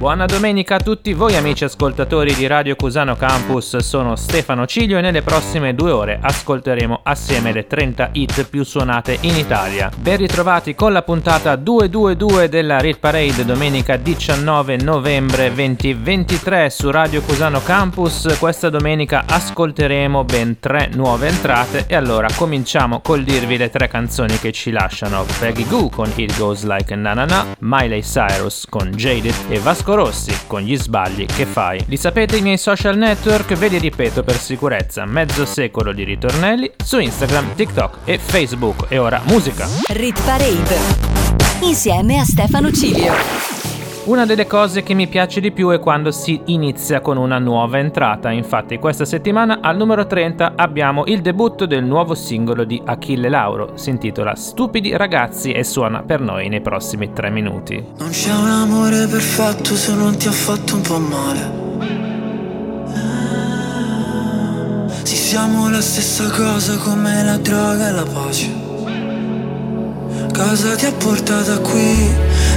Buona domenica a tutti voi amici ascoltatori di Radio Cusano Campus, sono Stefano Ciglio e nelle prossime due ore ascolteremo assieme le 30 hit più suonate in Italia. Ben ritrovati con la puntata 222 della Rit Parade domenica 19 novembre 2023 su Radio Cusano Campus. Questa domenica ascolteremo ben tre nuove entrate e allora cominciamo col dirvi le tre canzoni che ci lasciano. Peggy Goo con It Goes Like Na Na Na, Miley Cyrus con Jaded e Vasco Rossi con gli sbagli che fai. Li sapete i miei social network? Ve li ripeto per sicurezza. Mezzo secolo di ritornelli su Instagram, TikTok e Facebook. E ora musica. Rit Parade. Insieme a Stefano Cilio. Una delle cose che mi piace di più è quando si inizia con una nuova entrata, infatti questa settimana al numero 30 abbiamo il debutto del nuovo singolo di Achille Lauro, si intitola Stupidi ragazzi e suona per noi nei prossimi tre minuti. Non c'è un amore perfetto se non ti ha fatto un po' male. Sì, siamo la stessa cosa come la droga e la pace. Cosa ti ha portato qui?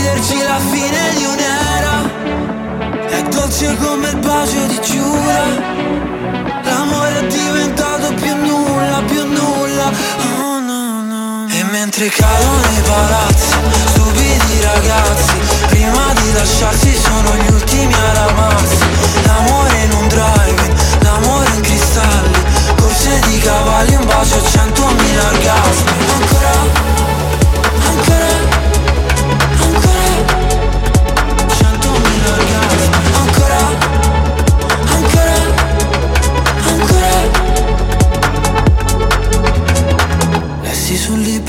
dividerci la fine di un'era. È dolce come il bacio di Giura. L'amore è diventato più nulla, più nulla. Oh, no, no. E mentre cadono i palazzi, stupidi ragazzi Prima di lasciarsi sono gli ultimi ad amarsi. L'amore in un drive, l'amore in cristalli Corse di cavalli, un bacio, centomila orgasmi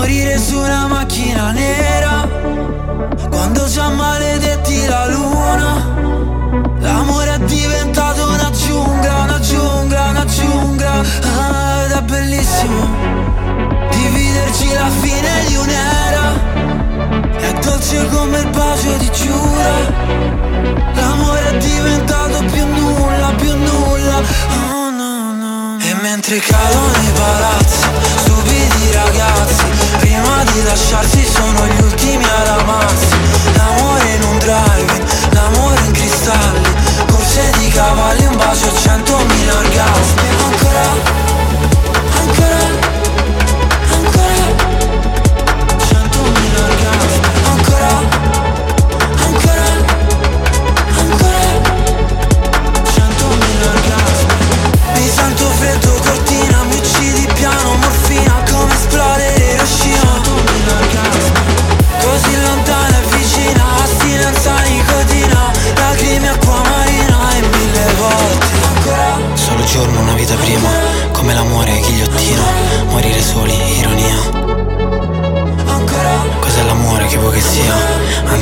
Morire su una macchina nera. Quando già maledetti la luna. L'amore è diventato una giungla, una giungla, una giungla. Ah, Ed è bellissimo Dividerci la fine di un'era. È dolce come il bacio di Giura. L'amore è diventato più nulla, più nulla. E mentre cadono i palazzi Stupidi ragazzi Prima di lasciarsi sono gli ultimi ad amarsi. L'amore in un drive l'amore in cristalli Corse di cavalli, un bacio, centomila orgasmi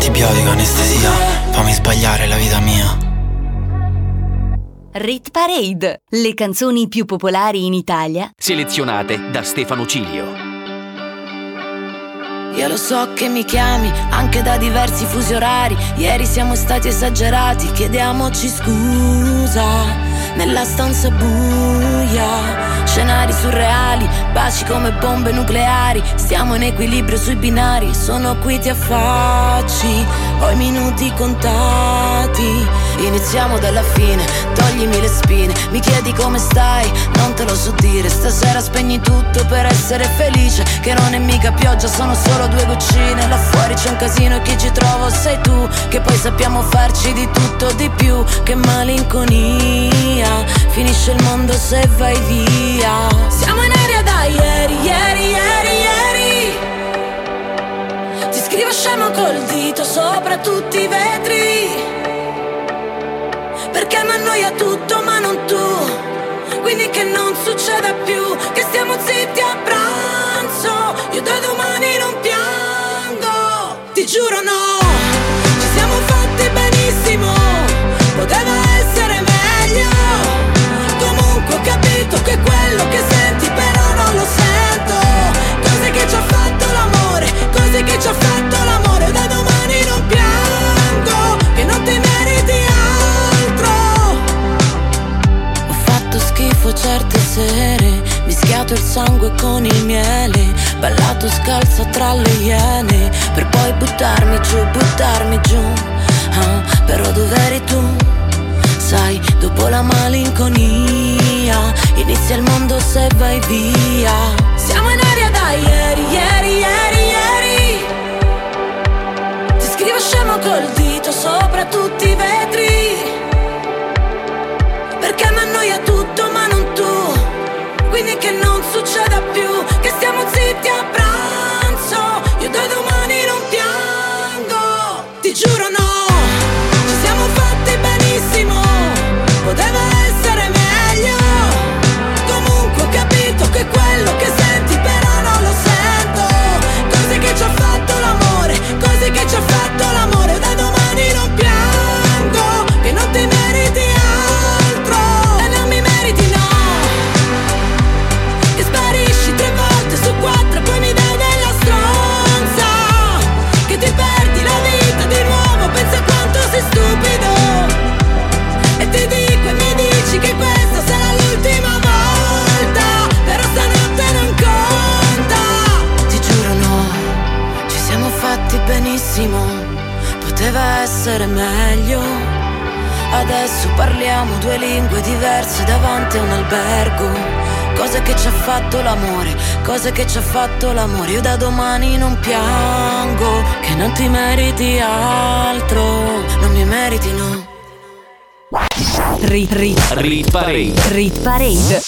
antibiotico, anestesia, fammi sbagliare la vita mia. Rit Parade, le canzoni più popolari in Italia, selezionate da Stefano Cilio. Io lo so che mi chiami anche da diversi fusi orari. Ieri siamo stati esagerati, chiediamoci scusa. Nella stanza buia Scenari surreali, baci come bombe nucleari Stiamo in equilibrio sui binari Sono qui ti affacci Ho i minuti contati Iniziamo dalla fine, toglimi le spine Mi chiedi come stai, non te lo so dire Stasera spegni tutto per essere felice Che non è mica pioggia, sono solo due goccine Là fuori c'è un casino e chi ci trovo sei tu Che poi sappiamo farci di tutto di più Che malinconia Finisce il mondo se vai via. Siamo in aria da ieri, ieri, ieri, ieri. Ti scrivo scemo col dito sopra tutti i vetri. Perché mi annoia tutto ma non tu. Quindi che non succeda più Che stiamo zitti a pranzo sangue con il miele Ballato scalzo tra le iene Per poi buttarmi giù, buttarmi giù. Ah, Però dov'eri tu? Sai, dopo la malinconia Inizia il mondo se vai via. Siamo in aria da ieri, ieri, ieri, ieri. Ti scrivo scemo col dito sopra tutti Essere meglio Adesso parliamo due lingue diverse davanti a un albergo. Cose che ci ha fatto l'amore, cose che ci ha fatto l'amore. Io da domani non piango, che non ti meriti altro, non mi meriti no. Rit, rit, Rit Parade. rit parade.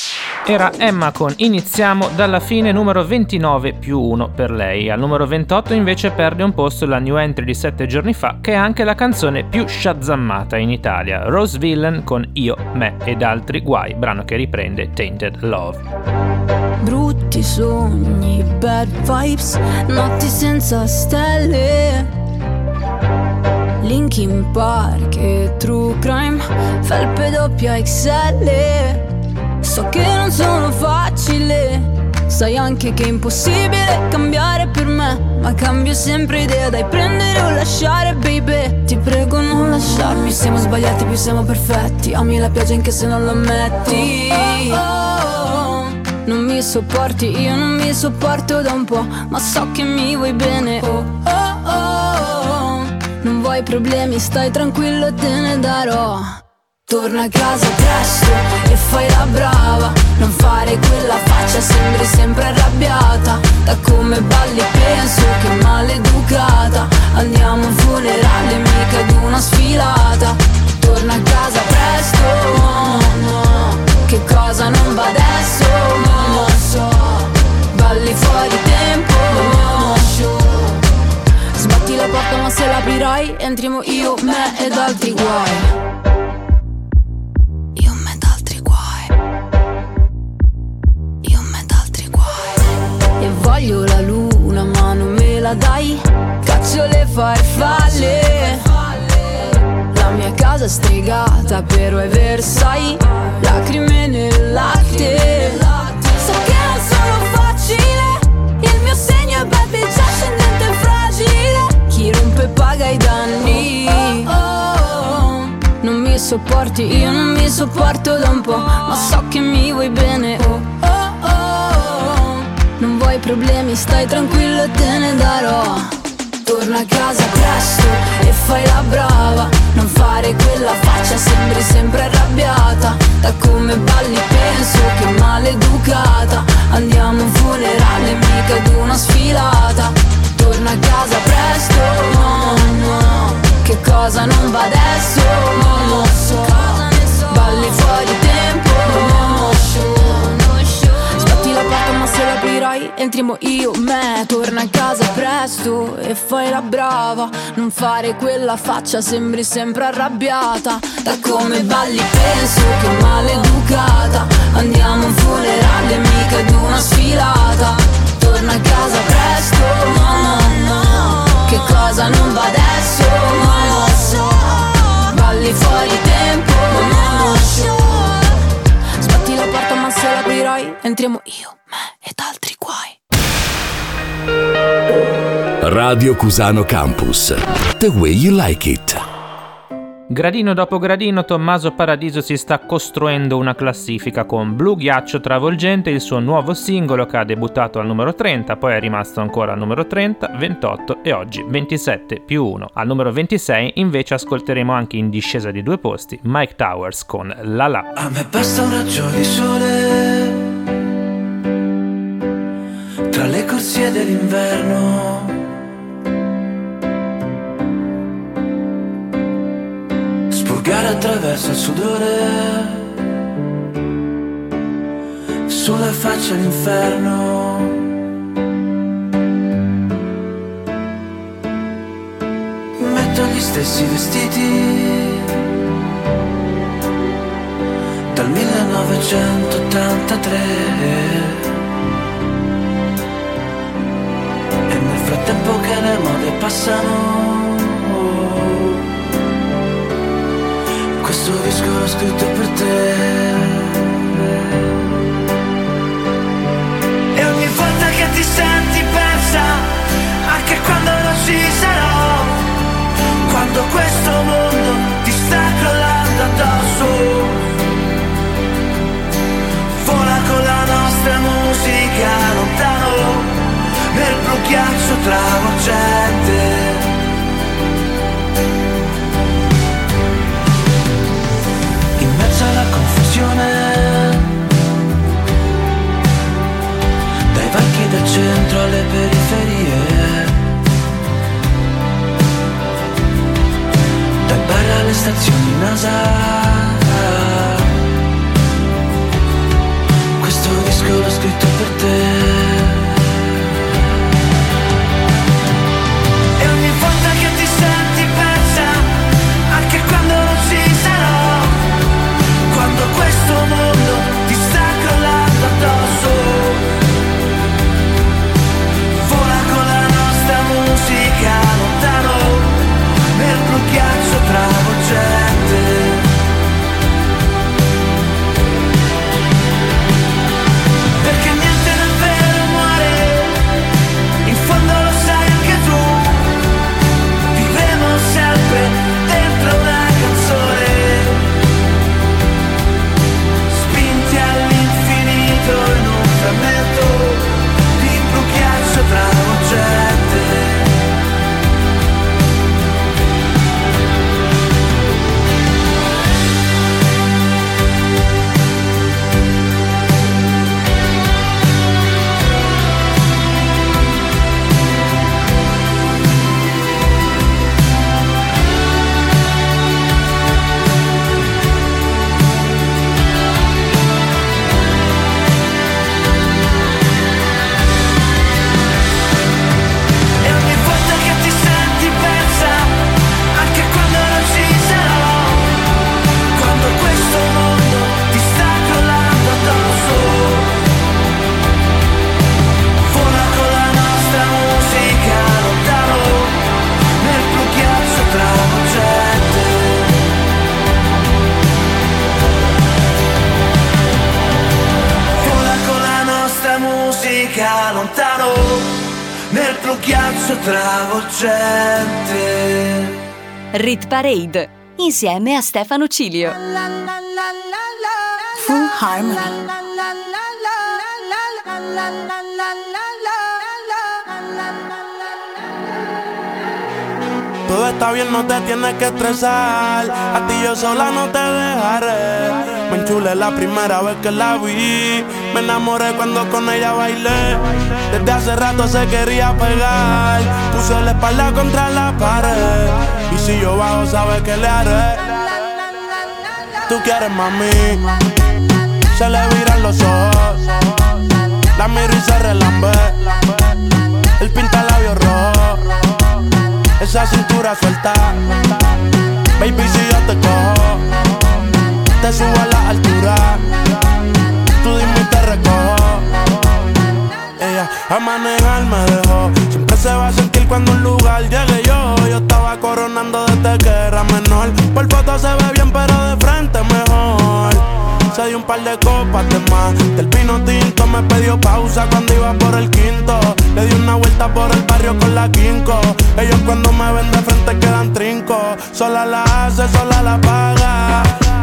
Era Emma con Iniziamo dalla fine numero 29 più 1 per lei. Al numero 28 invece perde un posto la new entry di 7 giorni fa, che è anche la canzone più shazammata in Italia, Rose Villain con Io, Me ed altri guai, brano che riprende Tainted Love. Brutti sogni, bad vibes, notti senza stelle. Linkin Park e True Crime, felpe doppia XL. So che non sono facile, sai anche che è impossibile cambiare per me. Ma cambio sempre idea, dai prendere o lasciare, baby. Ti prego non lasciarmi, siamo sbagliati, più siamo perfetti. Ami la pioggia anche se non lo ammetti. Non mi sopporti, io non mi sopporto da un po', ma so che mi vuoi bene. Oh, oh, oh. Non vuoi problemi, stai tranquillo, te ne darò. Torna a casa presto e fai la brava. Non fare quella faccia, sembri sempre arrabbiata. Da come balli penso che maleducata. Andiamo a un funerale, mica ad una sfilata. Torna a casa presto no, no. Che cosa non va adesso lo so Balli fuori tempo No, Sbatti la porta ma se l'aprirai Entriamo io, me ed altri guai voglio la luna ma non me la dai. Caccio le farfalle. La mia casa è stregata però è Versailles Lacrime nel latte. So che non sono facile. Il mio segno è baby già scendente e fragile. Chi rompe paga i danni. Non mi sopporti, io non mi sopporto da un po', ma so che mi vuoi bene. Oh, oh, problemi, stai tranquillo e te ne darò. Torna a casa presto e fai la brava. Non fare quella faccia, sembri sempre arrabbiata. Da come balli penso che maleducata. Andiamo a un funerale, mica ad una sfilata. Torna a casa presto, no, no. Che cosa non va adesso, lo so. Balli fuori tempo, no, Porta ma se l'aprirai entriamo io, me. Torna a casa presto e fai la brava. Non fare quella faccia, sembri sempre arrabbiata. Da come balli penso che maleducata. Andiamo a un funerale, mica ad una sfilata. Torna a casa presto, no, no, no. Che cosa non va adesso, non lo so. Balli fuori tempo, non lo so. Sbatti la porta ma se l'aprirai entriamo io, ed altri guai Radio Cusano Campus. The way you like it. Gradino dopo gradino Tommaso Paradiso si sta costruendo una classifica con Blu Ghiaccio Travolgente, il suo nuovo singolo che ha debuttato al numero 30, poi è rimasto ancora al numero 30, 28 e oggi 27 più 1. Al numero 26 invece ascolteremo anche in discesa di due posti Mike Towers con La La. A me basta un raggio di sole tra le corsie dell'inverno. Spurgare attraverso il sudore sulla faccia l'inferno. Metto gli stessi vestiti dal 1983 che le mode passano. Questo disco l'ho scritto per te. E ogni volta che ti senti persa anche quando non ci sarò. Quando questo mondo ti sta crollando addosso. Vola con la nostra musica nel blu ghiaccio travolgente in mezzo alla confusione dai varchi del centro alle periferie. Dal bar alle stazioni NASA. Questo disco l'ho scritto per te quando Brit Parade insieme a Stefano Cilio. Full Harmony. Todo está bien, no te tienes que estresar. A ti yo sola no te dejaré. Me enchulé la primera vez que la vi. Me enamoré cuando con ella bailé. Desde hace rato se quería pegar. Puse la espalda contra la pared. Y si yo bajo, sabes que le haré. Tú quieres mami. Se le viran los ojos. La miro y se relambe. El pinta labios rojo. Esa cintura suelta. Baby, si yo te cojo, te subo a la altura. Tú dime a manejar me dejó. Siempre se va a sentir cuando un lugar llegue yo. Yo estaba coronando desde que era menor. Por foto se ve bien, pero de frente mejor. Se dio un par de copas de más. Del vino tinto me pidió pausa cuando iba por el quinto. Le di una vuelta por el barrio con la quinco. Ellos cuando me ven de frente quedan trinco. Sola la hace, sola la paga.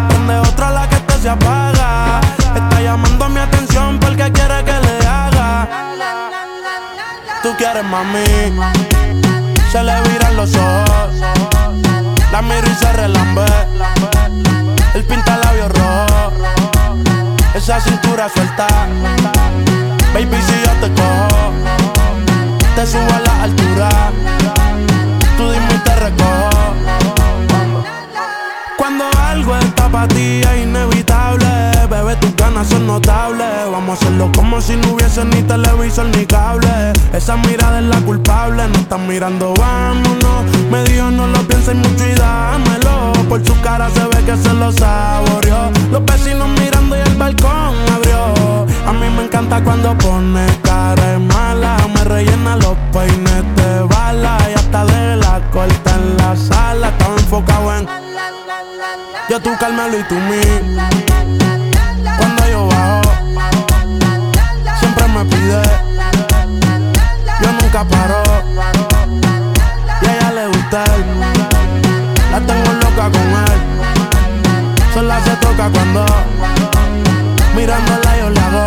Donde otra la que esto se apaga. Está llamando mi atención porque quiere que. Tú quieres mami. Se le viran los ojos. La miro y se relambe. El pinta labios rojo. Esa cintura suelta. Baby, si yo te cojo, te subo a la altura. Tú dime y te recojo. Cuando algo está para ti es inevitable, bebé, tus ganas son notables. Vamos a hacerlo como si no hubiese ni televisor ni. Esa mirada es la culpable, no están mirando, vámonos. Me dijo no lo pienses mucho y dámelo. Por su cara se ve que se lo saboreó. Los vecinos mirando y el balcón abrió. A mí me encanta cuando pone cara mala. Me rellena los peines de bala y hasta de la corta en la sala. Estaba enfocado en yo tú Carmelo y tú mí. Cuando yo bajo, siempre me pide. Nunca paro. Y a ella le gusta él. La tengo loca con él. Sola se toca cuando mirándola yo le hago.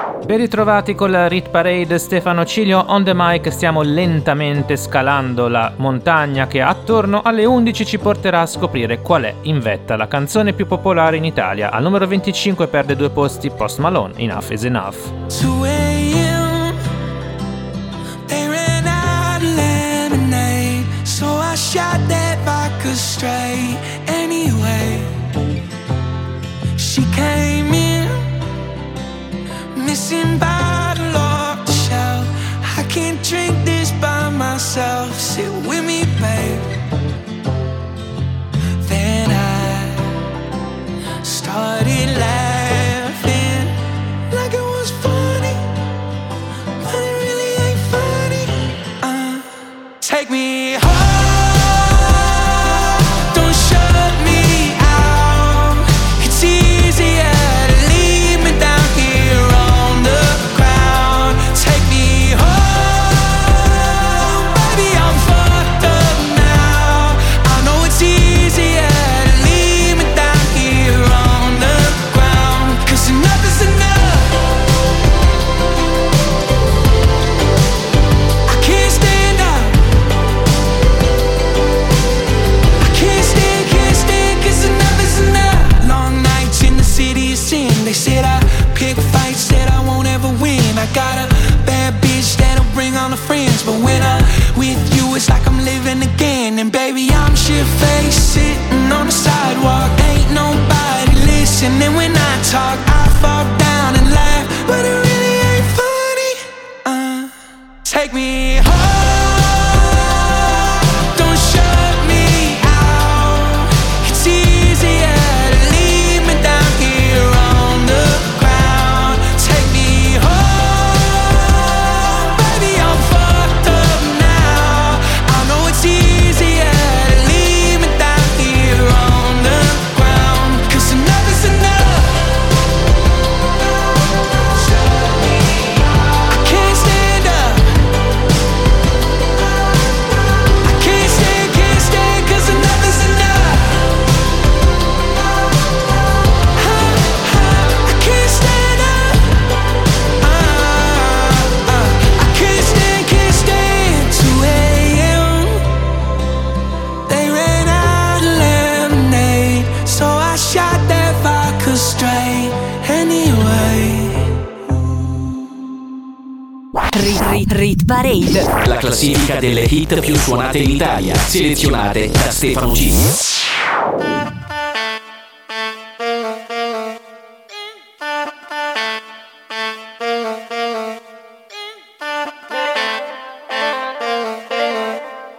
Ben ritrovati con la Rit Parade Stefano Cilio on the mic stiamo lentamente scalando la montagna che attorno alle 11 ci porterà a scoprire qual è in vetta la canzone più popolare in Italia. Al numero 25 perde due posti Post Malone, Enough is Enough. 2 a.m. They ran out of lemonade, so I shot straight. Can't drink this by myself. Sit with me, babe. Then I started laughing like it was funny, but it really ain't funny. Uh, take me home, delle hit più suonate in Italia, selezionate da Stefano G.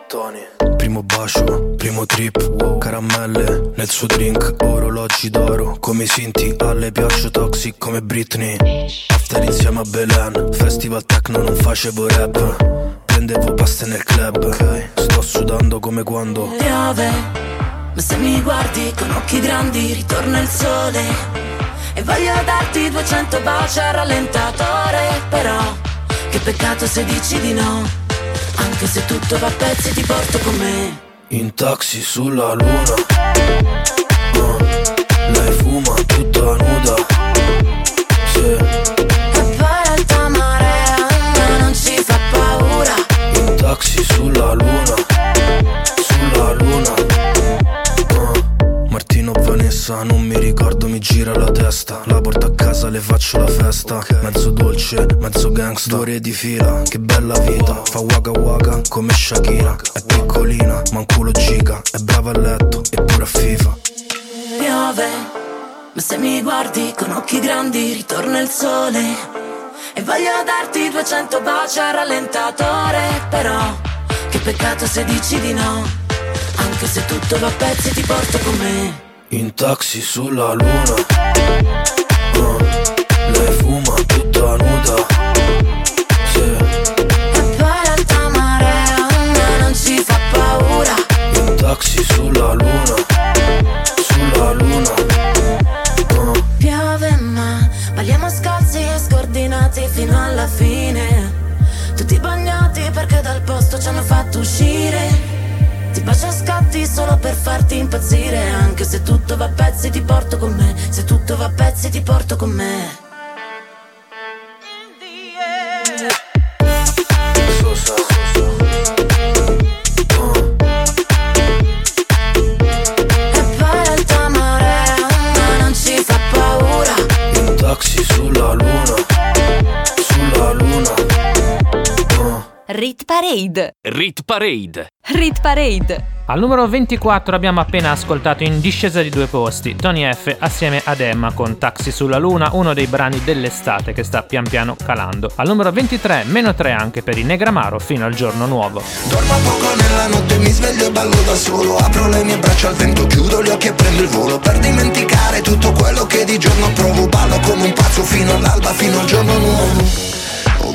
Tony, primo bacio, primo trip, caramelle nel suo drink, orologi d'oro, come i sinti, alle piaccio toxic come Britney. After insieme a Belen, festival techno non facevo rap, prendevo paste nel club, okay. sto sudando come quando piove, ma se mi guardi con occhi grandi ritorna il sole e voglio darti 200 baci al rallentatore, però che peccato se dici di no, anche se tutto va a pezzi ti porto con me. In taxi sulla luna uh, Lei fuma tutta nuda le faccio la festa. Okay. Mezzo dolce, mezzo gangsta. Due ore di fila, che bella vita. Fa waka waka come Shakira. È piccolina, ma un culo giga. È brava a letto, eppure a FIFA. Piove, ma se mi guardi con occhi grandi ritorna il sole. E voglio darti 200 baci al rallentatore. Però, che peccato se dici di no. Anche se tutto va a pezzi ti porto con me. In taxi sulla luna nuda Sì. E poi l'alta marea ma non ci fa paura. Taxi sulla luna Sulla luna. Piove ma balliamo scalzi e scordinati fino alla fine. Tutti bagnati perché dal posto ci hanno fatto uscire. Ti bacio a scatti solo per farti impazzire. Anche se tutto va a pezzi ti porto con me. Se tutto va a pezzi ti porto con me Rit Parade. Rit Parade. Rit Parade. Al numero 24 abbiamo appena ascoltato in discesa di due posti Tony F assieme ad Emma con Taxi sulla Luna, uno dei brani dell'estate che sta pian piano calando. Al numero 23, meno 3 anche per i Negramaro fino al giorno nuovo. Dormo poco nella notte, mi sveglio e ballo da solo Apro le mie braccia al vento, chiudo gli occhi e prendo il volo Per dimenticare tutto quello che di giorno provo Ballo come un pazzo fino all'alba, fino al giorno nuovo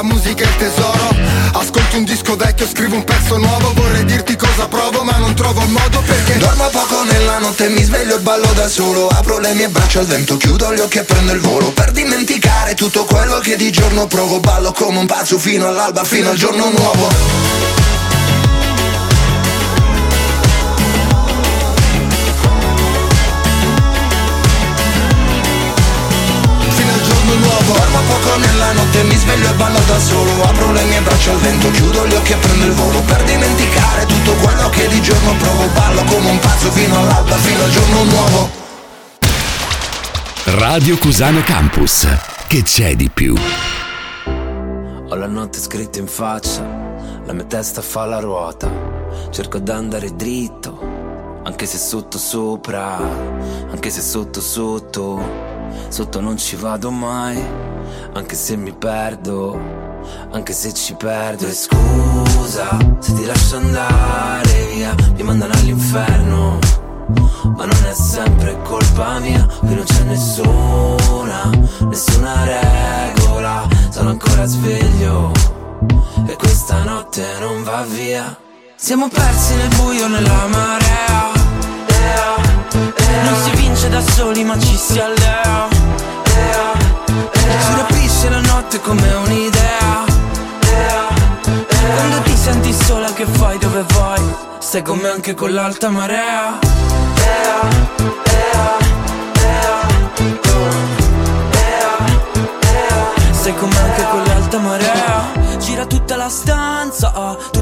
la musica è il tesoro. Ascolto un disco vecchio, scrivo un pezzo nuovo. Vorrei dirti cosa provo ma non trovo il modo perché Dormo poco nella notte, mi sveglio e ballo da solo. Apro le mie braccia al vento, chiudo gli occhi e prendo il volo. Per dimenticare tutto quello che di giorno provo Ballo come un pazzo fino all'alba, fino al giorno nuovo nella notte, mi sveglio e ballo da solo Apro le mie braccia al vento, chiudo gli occhi e prendo il volo Per dimenticare tutto quello che di giorno provo Ballo come un pazzo fino all'alba, fino al giorno nuovo Radio Cusano Campus. Che c'è di più? Ho la notte scritta in faccia, la mia testa fa la ruota. Cerco d'andare dritto, anche se sotto sopra, anche se sotto sotto. Sotto non ci vado mai, anche se mi perdo, anche se ci perdo. E scusa se ti lascio andare via, mi mandano all'inferno. Ma non è sempre colpa mia, qui non c'è nessuna, nessuna regola. Sono ancora sveglio e questa notte non va via. Siamo persi nel buio, nella marea. Non si vince da soli, ma ci si allea. Si rapisce la notte come un'idea. Quando ti senti sola, che fai? Dove vai? Stai con me anche con l'alta marea. Sei come anche con l'alta marea Gira tutta la stanza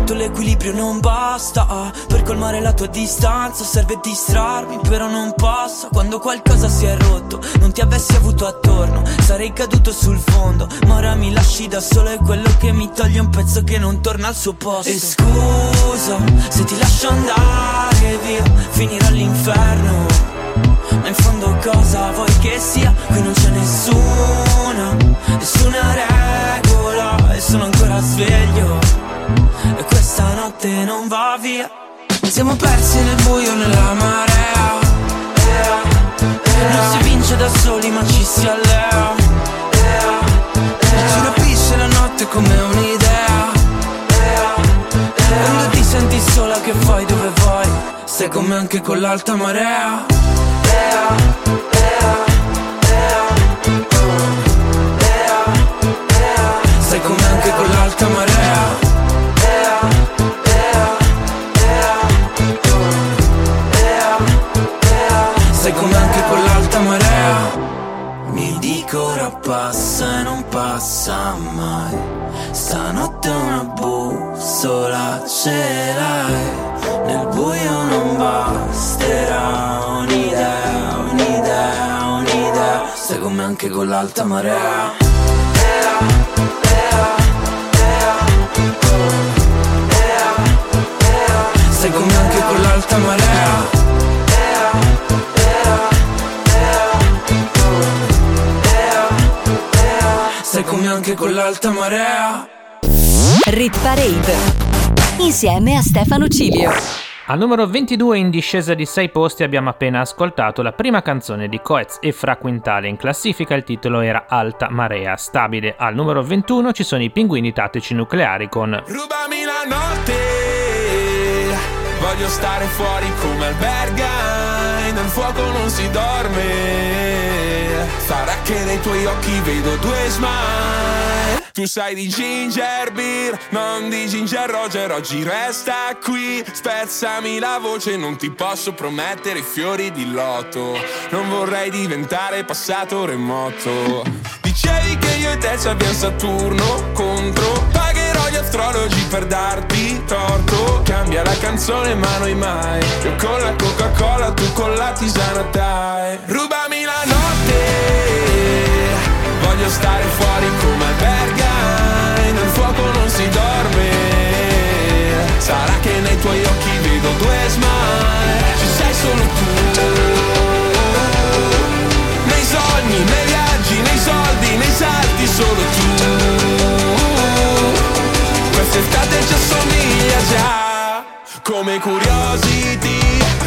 Tutto l'equilibrio non basta ah, Per colmare la tua distanza. Serve distrarmi però non passa Quando qualcosa si è rotto Non ti avessi avuto attorno Sarei caduto sul fondo. Ma ora mi lasci da solo È quello che mi toglie un pezzo che non torna al suo posto. E scusa se ti lascio andare via Finirò all'inferno ma in fondo cosa vuoi che sia? Qui non c'è nessuna, nessuna regola E sono ancora sveglio. E questa notte non va via. Siamo persi nel buio, nella marea. Non si vince da soli ma ci si allea. Si rapisce la notte come un'idea. Quando ti senti sola che fai, dove vai? Stai con me anche con l'alta marea dico ora passa e non passa mai. Stanotte una bussola ce l'hai. Nel buio non basterà un'idea, un'idea, un'idea Stai con me anche con l'alta marea. Stai con me anche con l'alta marea Stai con me anche con l'alta marea. Rit Parade insieme a Stefano Cilio. Al numero 22 in discesa di 6 posti abbiamo appena ascoltato la prima canzone di Coez e Fra Quintale. In classifica, il titolo era Alta Marea. Stabile. Al numero 21 ci sono i pinguini tattici nucleari con Rubami la notte, voglio stare fuori come alberga, nel fuoco non si dorme, sarà che nei tuoi occhi vedo due smile, Tu sai di ginger beer, non di ginger roger. Oggi resta qui, spezzami la voce Non ti posso promettere fiori di lotto. Non vorrei diventare passato remoto. Dicevi che io e te ci abbiamo Saturno contro Pagherò gli astrologi per darti torto. Cambia la canzone ma noi mai. Io con la Coca-Cola, tu con la tisana dai. Rubami la notte. Voglio stare fuori come alberga Nel fuoco non si dorme. Sarà che nei tuoi occhi vedo due smile. Ci sei solo tu. Nei sogni, nei viaggi, nei soldi, nei salti Solo tu già Come curiosity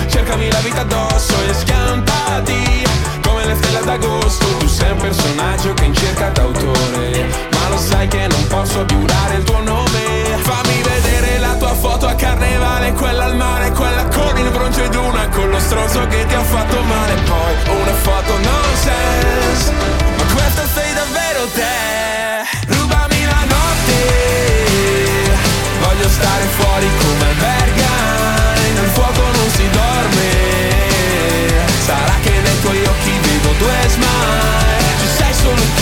Cercami la vita addosso e schiampati Come le stelle d'agosto Tu sei un personaggio che in cerca d'autore. Ma lo sai che non posso più dare il tuo nome. Fammi vedere la tua foto a carnevale Quella al mare, quella con il bronzo ed una Con lo stronzo che ti ha fatto male. Poi una foto nonsense. Ma questa sei davvero te stare fuori come alberga Nel fuoco non si dorme. Sarà che nei tuoi occhi vedo due smile. Ci sei solo tu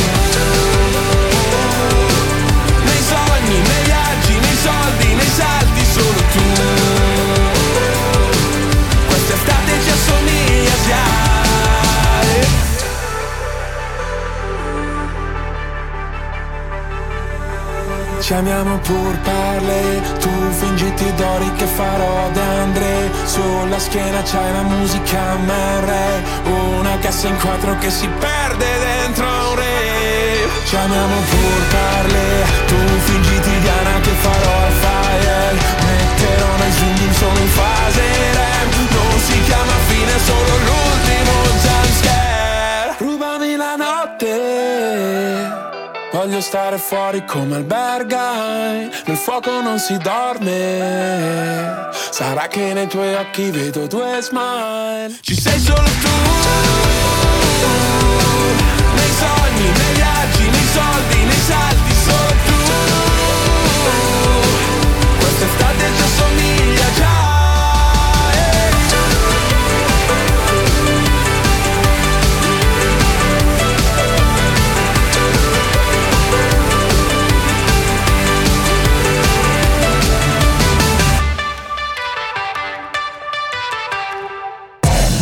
Ci amiamo pur parle, tu fingiti d'ori che farò da Andre. Sulla schiena c'hai la musica MR Una cassa in quattro che si perde dentro un re. Ci amiamo pur parle, tu fingiti Diana che farò al fire. Metterò nel zoom solo in fase REM. Non si chiama fine, solo l'ultimo Voglio stare fuori come albergai. Nel fuoco non si dorme. Sarà che nei tuoi occhi vedo due smile. Ci sei solo tu. Nei sogni, nei viaggi, nei soldi, nei salti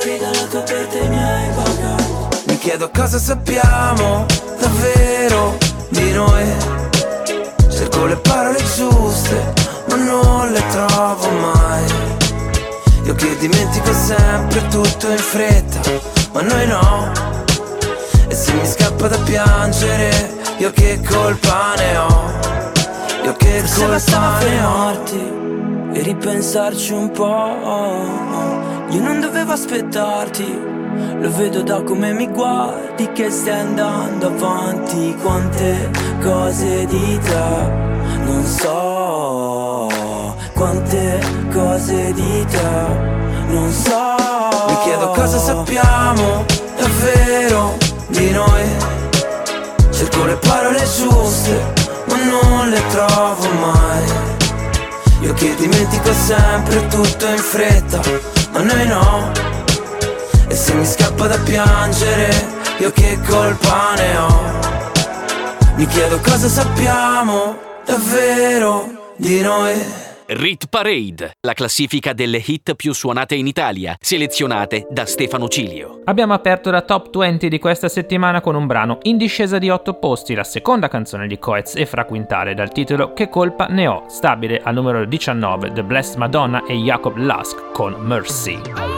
Fuori dalla tua perte i miei bagagli Mi chiedo cosa sappiamo davvero di noi Cerco le parole giuste ma non le trovo mai che dimentico sempre tutto in fretta, ma noi no. E se mi scappa da piangere, io che colpa ne ho? Io che Forse colpa ne ho? e ripensarci un po'. Io non dovevo aspettarti, lo vedo da come mi guardi che stai andando avanti. Quante cose di te non so, quante cose di te non so. Mi chiedo cosa sappiamo davvero di noi. Cerco le parole giuste, ma non le trovo mai. Io che dimentico sempre tutto in fretta, ma noi no. E se mi scappa da piangere, io che colpa ne ho? Mi chiedo cosa sappiamo davvero di noi. Rit Parade, la classifica delle hit più suonate in Italia, selezionate da Stefano Cilio. Abbiamo aperto la top 20 di questa settimana con un brano in discesa di 8 posti, la seconda canzone di Coez e Fra Quintale dal titolo Che colpa ne ho, stabile al numero 19 The Blessed Madonna e Jacob Lusk con Mercy.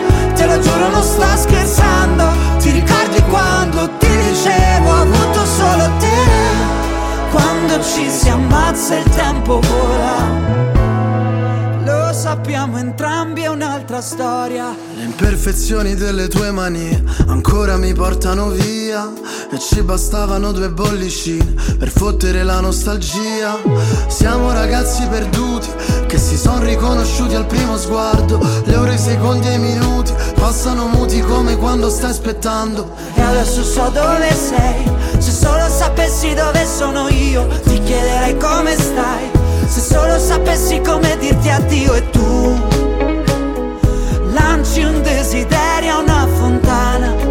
Lo giuro non sto scherzando ti ricordi quando ti dicevo ho avuto solo te? Quando ci si ammazza il tempo vola sappiamo entrambi è un'altra storia. Le imperfezioni delle tue mani ancora mi portano via. E ci bastavano due bollicine per fottere la nostalgia. Siamo ragazzi perduti che si sono riconosciuti al primo sguardo. Le ore, i secondi e i minuti passano muti come quando stai aspettando. E adesso so dove sei. Se solo sapessi dove sono io, ti chiederei come stai. Se solo sapessi come dirti addio e tu lanci un desiderio a una fontana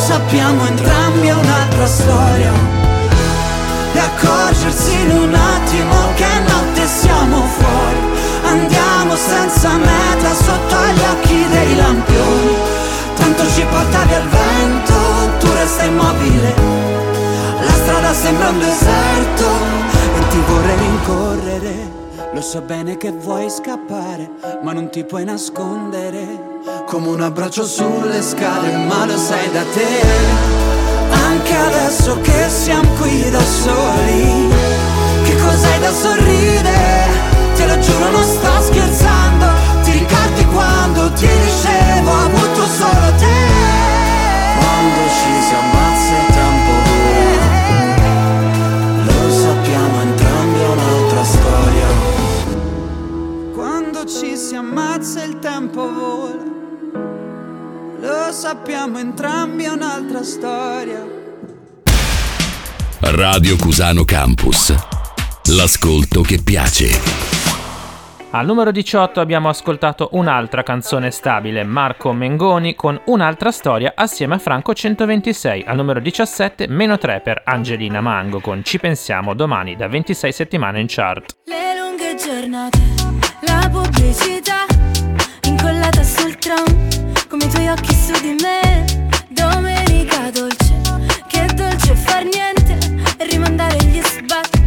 sappiamo entrambi è un'altra storia E accorgersi in un attimo che notte siamo fuori Andiamo senza meta sotto gli occhi dei lampioni Tanto ci portavi al vento, tu resta immobile la strada sembra un deserto e ti vorrei rincorrere. Lo so bene che vuoi scappare, ma non ti puoi nascondere. Come un abbraccio sulle scale, ma lo sai da te. Anche adesso che siamo qui da soli, che cos'hai da sorridere? Te lo giuro non sto scherzando. Ti ricordi quando ti dicevo avuto solo te? Si ammazza il tempo vola. Lo sappiamo entrambi è un'altra storia. Radio Cusano Campus. L'ascolto che piace. Al numero 18 abbiamo ascoltato un'altra canzone stabile, Marco Mengoni con un'altra storia assieme a Franco 126. Al numero 17, meno 3 per Angelina Mango con Ci pensiamo domani da 26 settimane in chart. Le lunghe giornate la pubblicità incollata sul tram come i tuoi occhi su di me. Domenica dolce che dolce far niente rimandare gli sbatti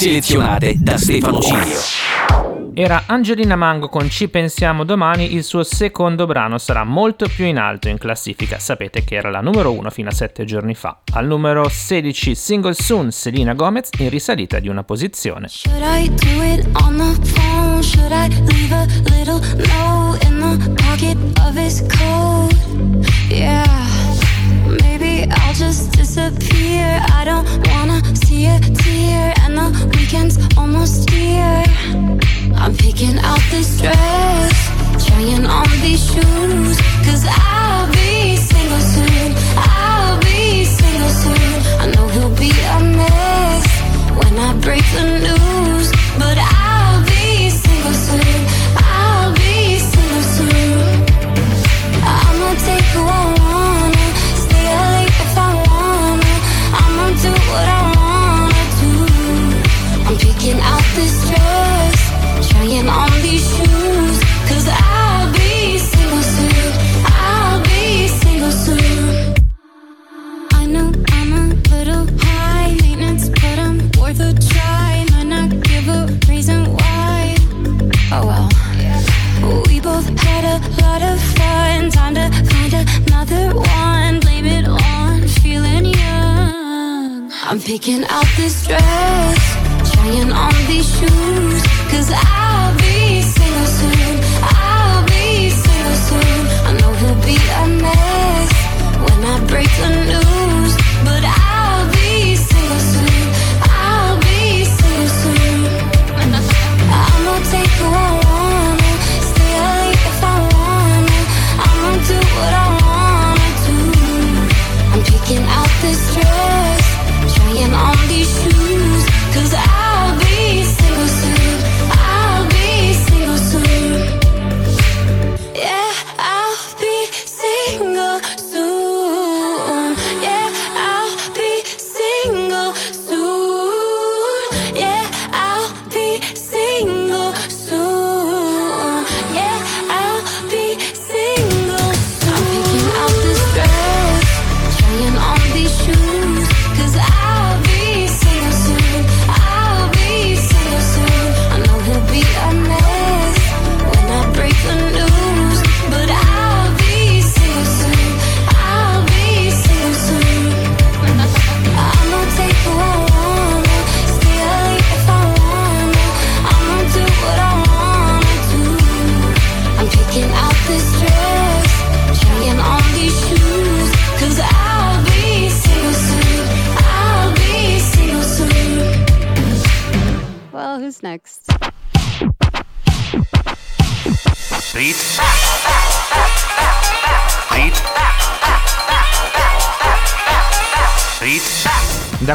selezionate da Stefano Cilio. Era Angelina Mango con Ci pensiamo domani, il suo secondo brano sarà molto più in alto in classifica, sapete che era la numero 1 fino a 7 giorni fa. Al numero 16 Single Soon Selena Gomez in risalita di una posizione. Should I do it on the phone? Should I leave a little note in the pocket of his coat? Yeah, maybe I'll just disappear. I don't wanna see a tear, and the weekend's almost here. I'm picking out this dress, trying on these shoes,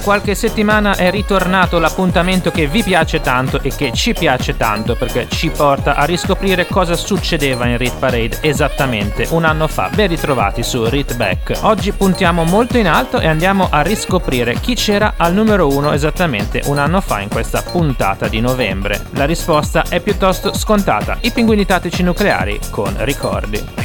qualche settimana è ritornato l'appuntamento che vi piace tanto e che ci piace tanto perché ci porta a riscoprire cosa succedeva in Rit Parade esattamente un anno fa. Ben ritrovati su Rit Back. Oggi puntiamo molto in alto e andiamo a riscoprire chi c'era al numero 1 esattamente un anno fa in questa puntata di novembre. La risposta è piuttosto scontata. I pinguini tattici nucleari con ricordi.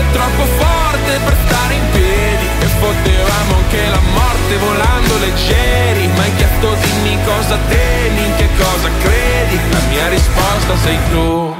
piove troppo forte per stare in piedi. E potevamo anche la morte volando leggeri. Ma hai chiesto dimmi cosa temi, in che cosa credi? La mia risposta sei tu.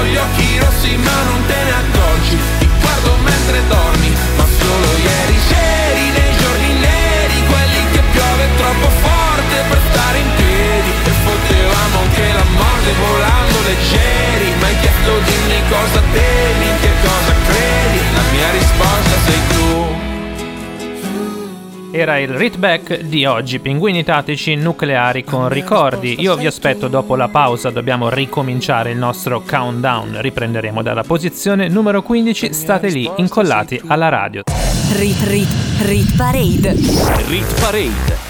Ho gli occhi rossi ma non te ne accorgi. Ti guardo mentre dormi Ma solo ieri c'eri nei giorni neri Quelli che piove troppo forte per stare in piedi. E potevamo anche la morte volando leggeri Ma hai chiesto dimmi cosa temi, Era il readback di oggi, pinguini tattici nucleari con ricordi. Io vi aspetto dopo la pausa, dobbiamo ricominciare il nostro countdown. Riprenderemo dalla posizione numero 15, state lì incollati alla radio. Rit Rit Rit Parade. Rit Parade.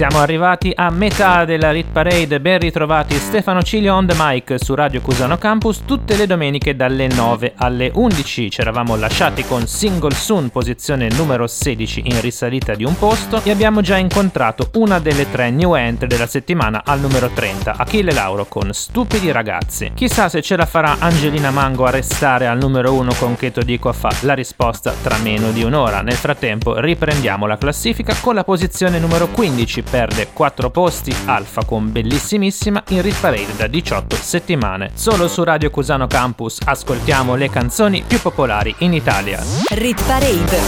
Siamo arrivati a metà della Rit Parade, ben ritrovati Stefano Cilio on the mic su Radio Cusano Campus tutte le domeniche dalle 9 alle 11. Ci eravamo lasciati con Single Soon, posizione numero 16 in risalita di un posto e abbiamo già incontrato una delle tre new entry della settimana al numero 30, Achille Lauro con Stupidi ragazzi. Chissà se ce la farà Angelina Mango a restare al numero 1 con Che to dico a fa la risposta tra meno di un'ora. Nel frattempo riprendiamo la classifica con la posizione numero 15 perde 4 posti, Alfa con Bellissimissima in Rit Parade da 18 settimane. Solo su Radio Cusano Campus ascoltiamo le canzoni più popolari in Italia. Rit Parade.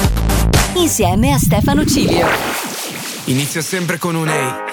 Insieme a Stefano Cilio. Inizia sempre con un ehi,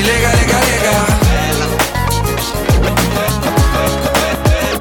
ci lega, lega, lega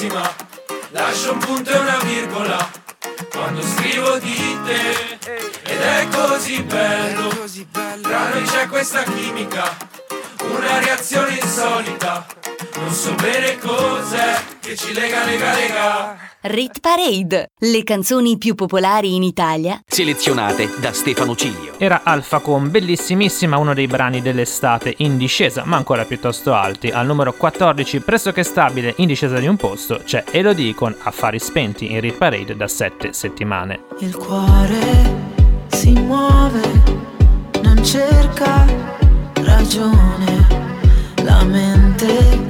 Bellissimissima. Lascio un punto e una virgola quando scrivo di te. Ed è così bello, tra noi c'è questa chimica, una reazione insolita. Non so bene cos'è che ci lega, lega, lega. Rit Parade, le canzoni più popolari in Italia Selezionate da Stefano Cilio. Era Alfa con Bellissimissima, uno dei brani dell'estate in discesa, ma ancora piuttosto alti. Al numero 14, pressoché stabile, in discesa di un posto, c'è Elodie con Affari spenti in Rit Parade da 7 settimane. Il cuore si muove, non cerca ragione, la mente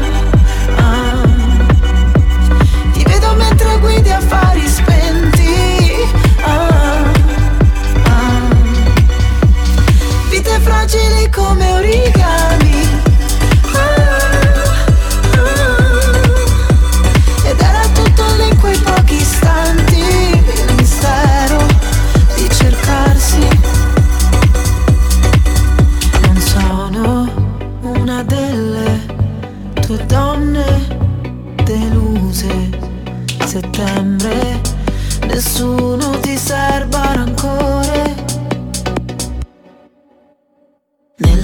Fragili come origami. Ah, ah. Ed era tutto lì in quei pochi istanti. Il mistero di cercarsi. Non sono una delle tue donne deluse. Settembre, nessuno ti serba rancore.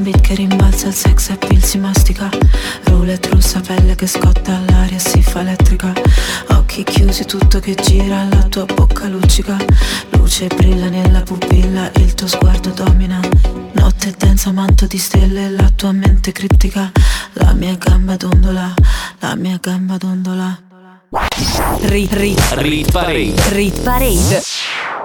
Un beat che rimbalza, il sex appeal si mastica. Roulette rossa, pelle che scotta all'aria, si fa elettrica. Occhi chiusi, tutto che gira, la tua bocca luccica. Luce brilla nella pupilla, il tuo sguardo domina. Notte densa, manto di stelle, la tua mente criptica. La mia gamba dondola, la mia gamba dondola. Rit, rit, Rit Parade. Rit Parade.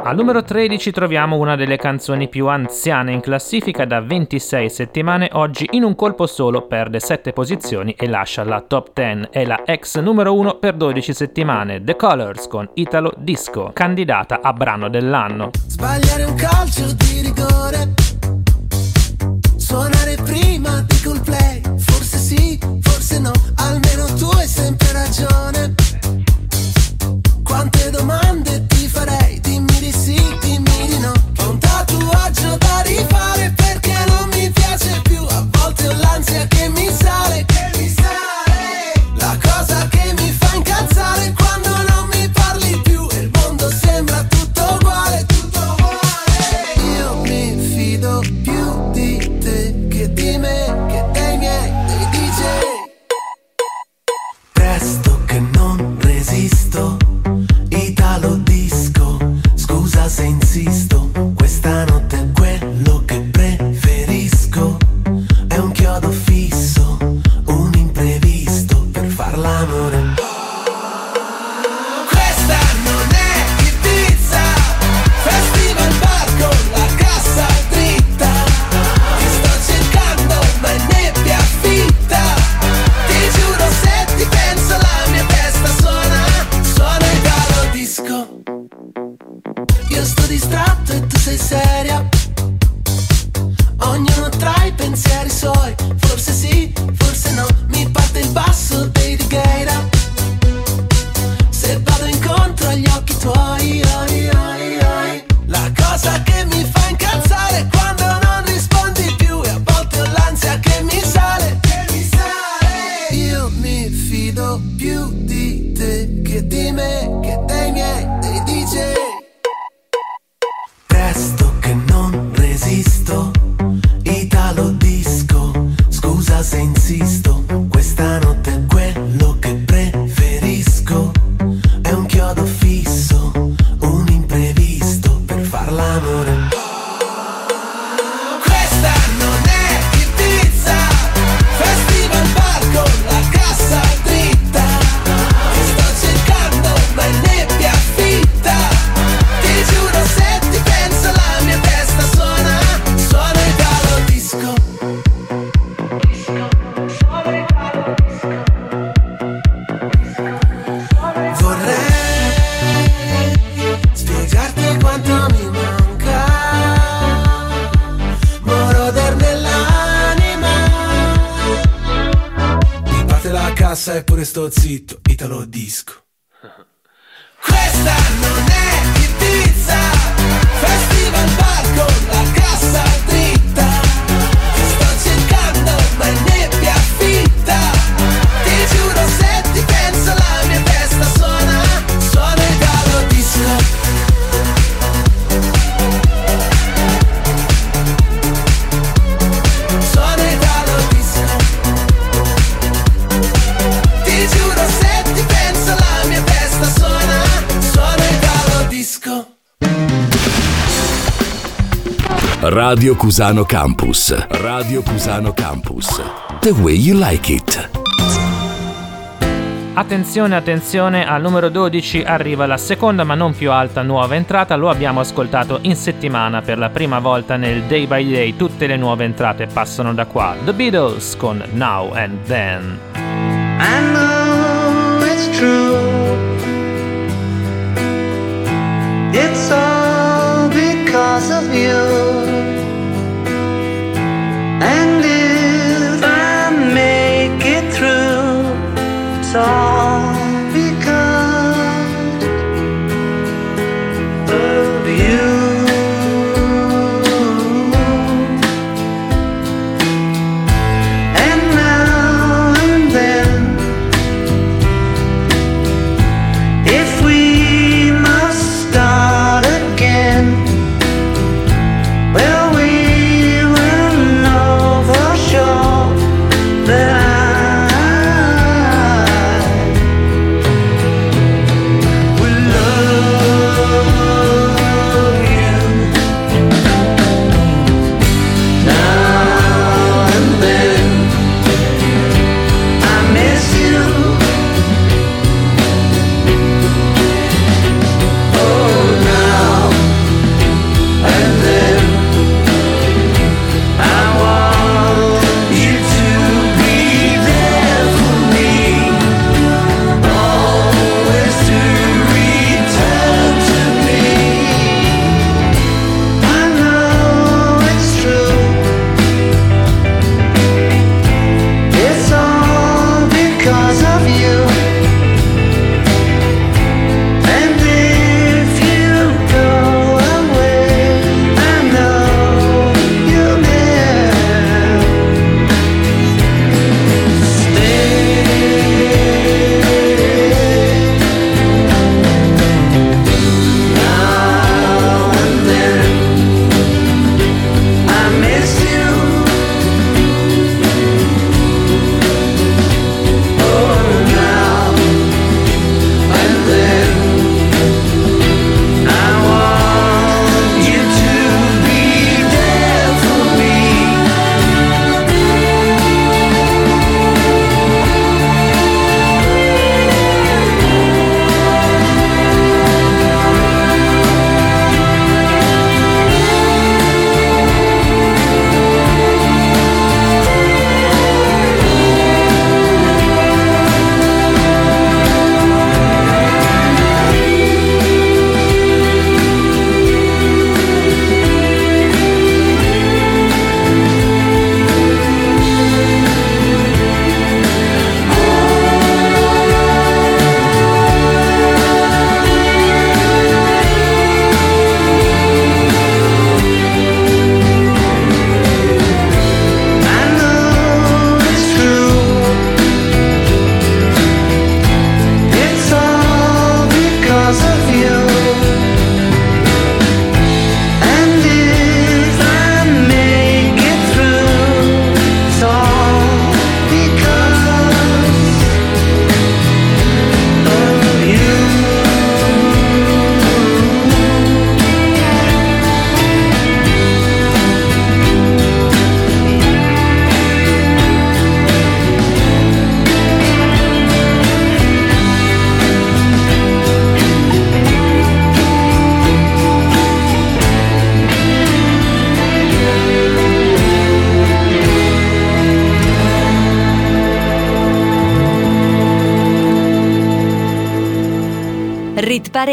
Al numero 13 troviamo una delle canzoni più anziane in classifica da 26 settimane, oggi in un colpo solo perde 7 posizioni e lascia la top 10 È la ex numero 1 per 12 settimane, The Colors con Italo Disco, candidata a brano dell'anno. Sbagliare un calcio di rigore, suonare prima di colplay, forse sì, forse no, almeno tu hai sempre ragione. Matzito Radio Cusano Campus. Radio Cusano Campus. The way you like it. Attenzione, attenzione, al numero 12 arriva la seconda ma non più alta nuova entrata, lo abbiamo ascoltato in settimana per la prima volta nel Day by Day, tutte le nuove entrate passano da qua. The Beatles con Now and Then. I know it's true. It's all because of you. And if I make it through, it's all.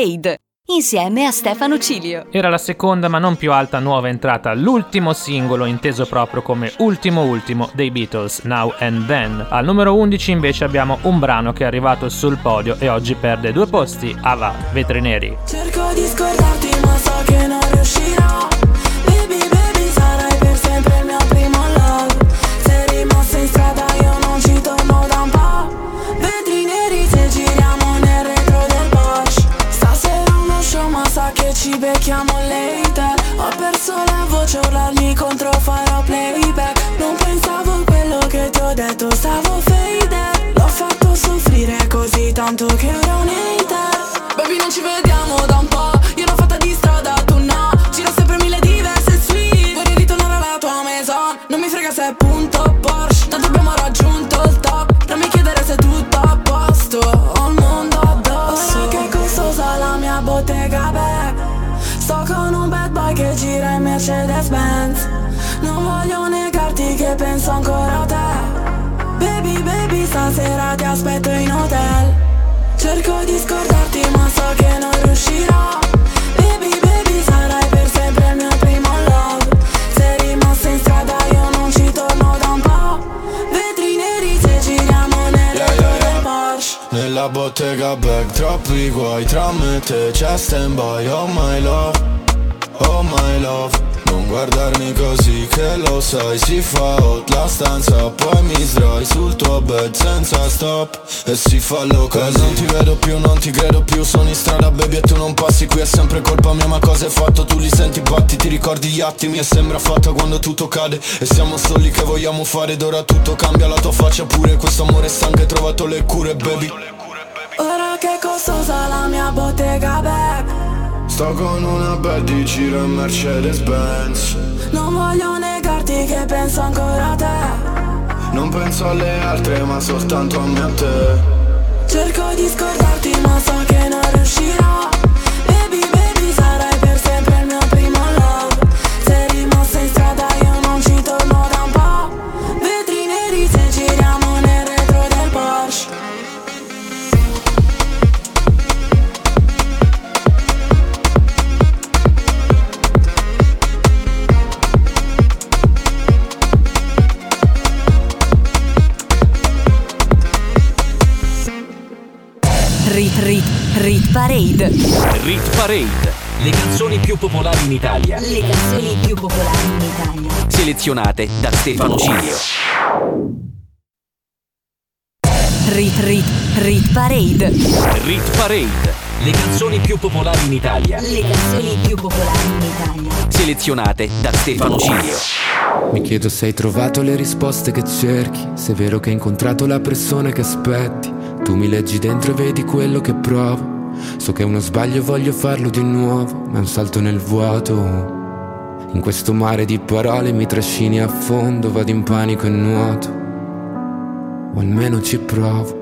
Parade insieme a Stefano Cilio. Era la seconda ma non più alta nuova entrata, l'ultimo singolo inteso proprio come ultimo ultimo dei Beatles, Now and Then. Al numero 11 invece abbiamo un brano che è arrivato sul podio e oggi perde due posti, Ava, Vetri Neri. Cerco di scordarti ma so che non riuscirò bag troppi guai Tra me e te c'è stand by Oh my love, oh my love. Non guardarmi così che lo sai Si fa hot la stanza Poi mi sdrai sul tuo bed senza stop. E si fa loca Non ti vedo più, non ti credo più Sono in strada baby e tu non passi Qui è sempre colpa mia ma cosa hai fatto? Tu li senti batti, ti ricordi gli attimi E sembra fatta quando tutto cade. E siamo soli che vogliamo fare Ed ora tutto cambia la tua faccia pure Questo amore stanco hai trovato le cure baby Ora che è costosa la mia bottega back Sto con una bad di giro Mercedes Benz Non voglio negarti che penso ancora a te. Non penso alle altre ma soltanto a me a te. Cerco di scordarti ma so che Parade. Rit Parade. Le canzoni più popolari in Italia. Le canzoni più popolari in Italia. Selezionate da Stefano Cilio. Rit Rit Rit Parade. Rit Parade. Le canzoni più popolari in Italia. Le canzoni più popolari in Italia. Selezionate da Stefano Cilio. Mi chiedo se hai trovato le risposte che cerchi, se è vero che hai incontrato la persona che aspetti. Tu mi leggi dentro e vedi quello che provo. So che uno sbaglio e voglio farlo di nuovo, ma è un salto nel vuoto. In questo mare di parole mi trascini a fondo, vado in panico e nuoto. O almeno ci provo.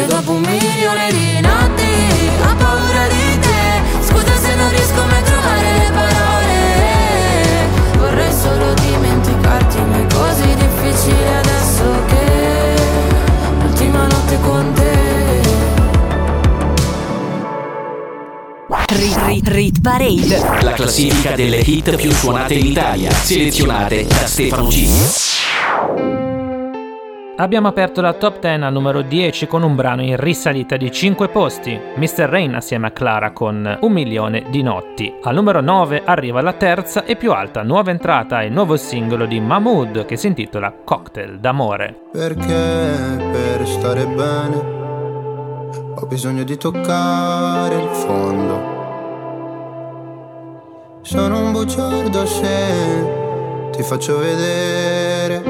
Anche dopo un milione di notti Ho paura di te Scusa se non riesco mai a trovare le parole Vorrei solo dimenticarti ma è così difficile adesso che L'ultima notte con te Rit, rit, rit Parade. La classifica delle hit più suonate in Italia, selezionate da Stefano G. Abbiamo aperto la top 10 al numero 10 con un brano in risalita di 5 posti, Mr. Rain assieme a Clara con Un milione di notti. Al numero 9 arriva la terza e più alta nuova entrata e nuovo singolo di Mahmood che si intitola Cocktail d'amore. Perché per stare bene ho bisogno di toccare il fondo. Sono un bugiardo se ti faccio vedere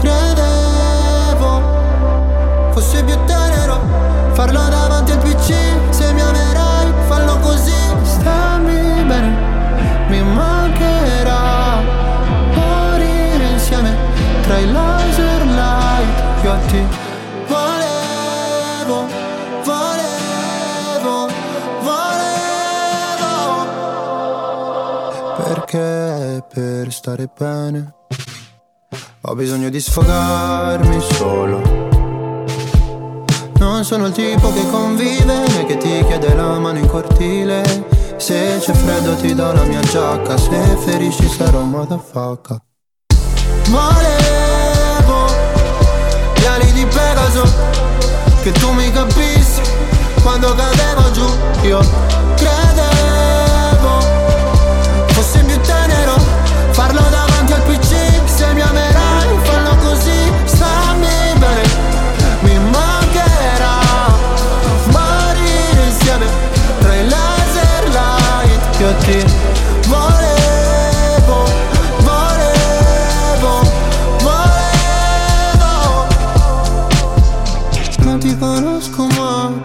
credevo fosse più tenero farlo davanti al PC. Se mi amerai, fallo così. Stammi bene, mi mancherà morire insieme tra i laser light. Io a te volevo, volevo, volevo. Perché per stare bene ho bisogno di sfogarmi solo. Non sono il tipo che convive né che ti chiede la mano in cortile. Se c'è freddo ti do la mia giacca, se ferisci sarò motherfucker. Volevo gli ali di Pegaso, che tu mi capissi quando cadevo giù. Io credevo fosse più tenero farlo davanti al PC.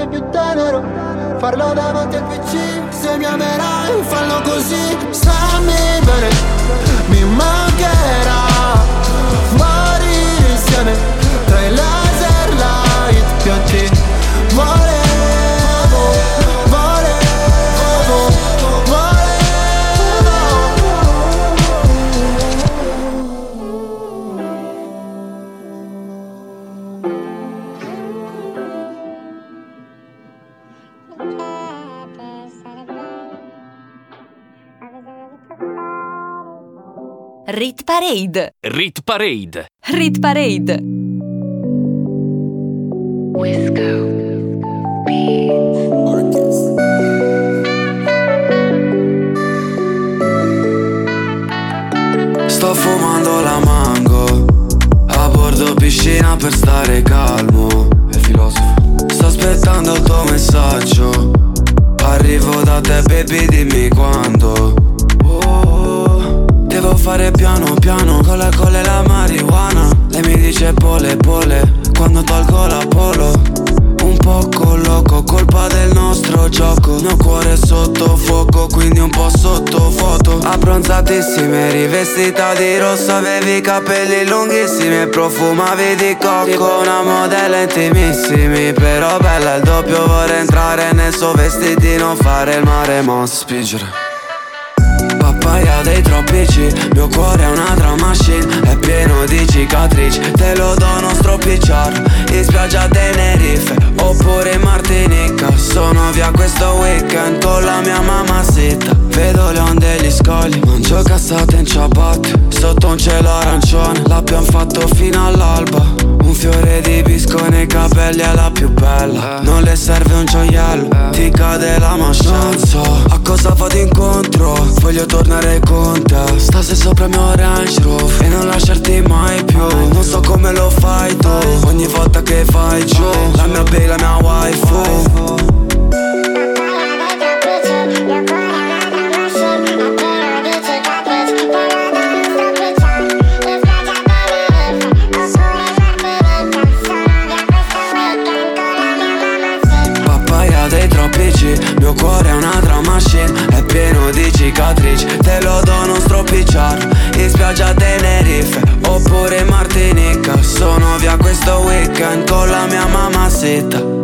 fosse più tenero. Farlo davanti al PC Se mi amerai fallo così. Stammi bene Mi mancherà. Morire insieme Rit Parade. Rit Parade. Rit Parade. Sto fumando la mango A bordo piscina per stare calmo E filosofo Sto aspettando il tuo messaggio Arrivo da te baby dimmi quando fare piano piano Con le colle e la marijuana. Lei mi dice pole pole Quando tolgo la polo. Un poco loco, colpa del nostro gioco. Mio cuore sotto fuoco, quindi un po' sotto foto Abbronzatissime, rivestita di rosso Avevi capelli lunghissimi e profumavi di cocco. Una modella intimissimi, però bella il doppio Vorrei entrare nel suo vestitino, fare il mare, mo spingere Papaya dei troppi G Mio cuore è una drum machine È pieno di cicatrici Te lo dono stropicciarlo In spiaggia Tenerife Oppure in Martinica. Sono via questo weekend Con la mia mamma zitta. Vedo le onde e gli scogli Mangio cassate in ciabatte Sotto un cielo arancione L'abbiamo fatto fino all'alba. Un fiore di bisco nei capelli è la più bella. Non le serve un gioiello Ti cade la mascia Non so a cosa vado incontro Voglio tornare con te. Stasera sopra il mio Range Roof E non lasciarti mai più. Non so come lo fai tu Ogni volta che fai giù La mia baby, la mia waifu Di cicatrici Te lo dono stropicciarlo In spiaggia Tenerife Oppure in Martinica Sono via questo weekend Con la mia mamma zitta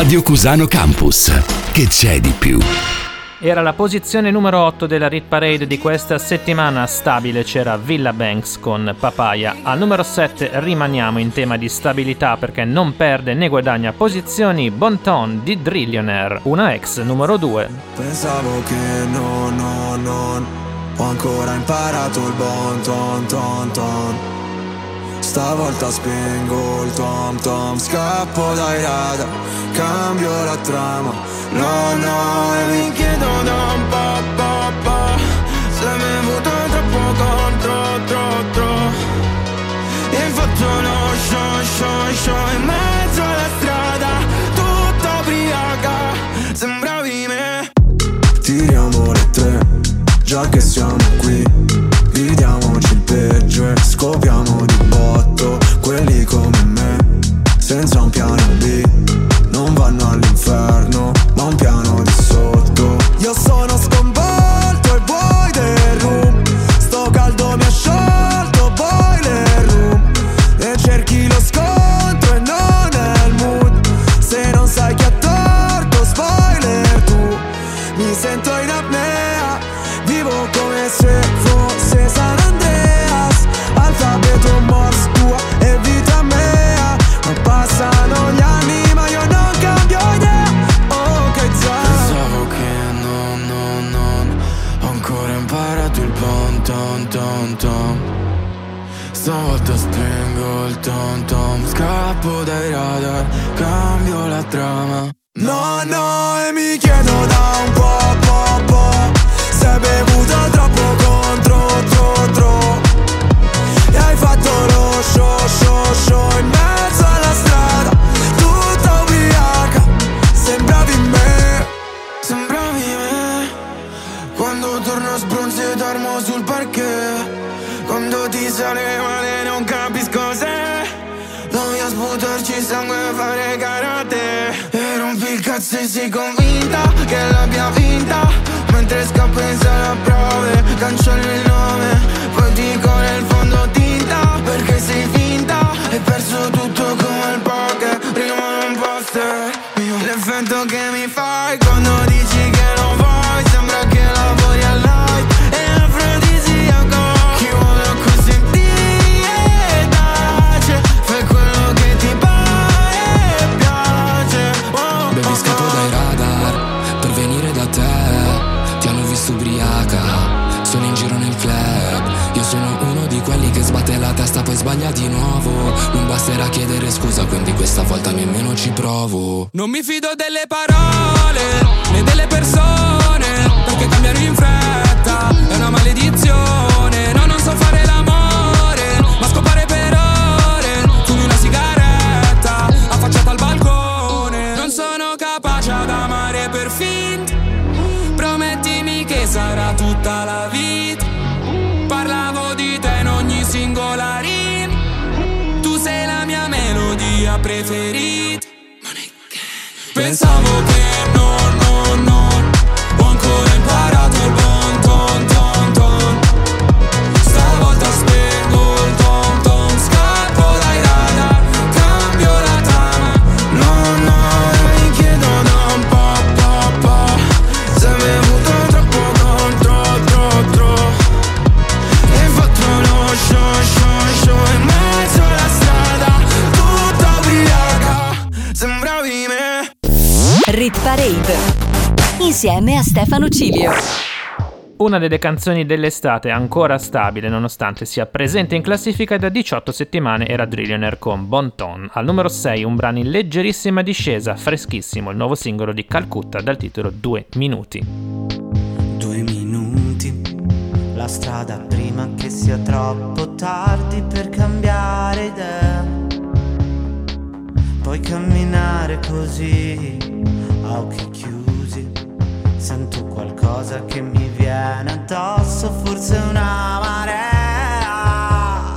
Radio Cusano Campus. Che c'è di più? Era la posizione numero 8 della Rit Parade di questa settimana. Stabile c'era Villa Banks con Papaya. Al numero 7 rimaniamo in tema di stabilità perché non perde né guadagna posizioni Bonton di Drillionaire, una ex numero 2. Pensavo che no, no, non Ho ancora imparato il bon ton ton ton. Stavolta spengo il tom tom. Scappo dai radar Cambio la trama No, no, e mi chiedo da un po', po', po' Se mi avuto troppo contro, tro, tro. E fatto lo show, show, show In mezzo alla strada Tutta ubriaca Sembravi me Tiriamo le tre Già che siamo qui. Vediamoci il peggio e scopriamo di botto Quelli come me Senza un piano B. Non vanno all'inferno tom tom Scappo dai radar Cambio la trama. No, no, e mi chiedo da un po', po', po' Se bevuto troppo contro, tro, tro. E hai fatto lo show, show, show rompi il cazzo e sei convinta che l'abbia vinta. Mentre scappo in sala prove Cancello il nome Poi dico nel fondo tinta Perché sei finta. Hai perso tutto come il poker Prima un poster L'effetto che mi sbaglia di nuovo. Non basterà chiedere scusa quindi questa volta nemmeno ci provo. Non mi fido delle parole a Stefano Cilio. Una delle canzoni dell'estate ancora stabile nonostante sia presente in classifica da 18 settimane era Drillionaire con Bon Ton. Al numero 6 un brano in leggerissima discesa, freschissimo, il nuovo singolo di Calcutta dal titolo 2 minuti. Due minuti, la strada prima che sia troppo tardi per cambiare idea. Puoi camminare così, a occhi chiusi, sento qualcosa che mi viene addosso, forse una marea,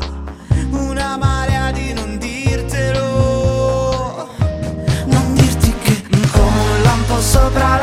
una marea di non dirtelo, non dirti che come un lampo sopra la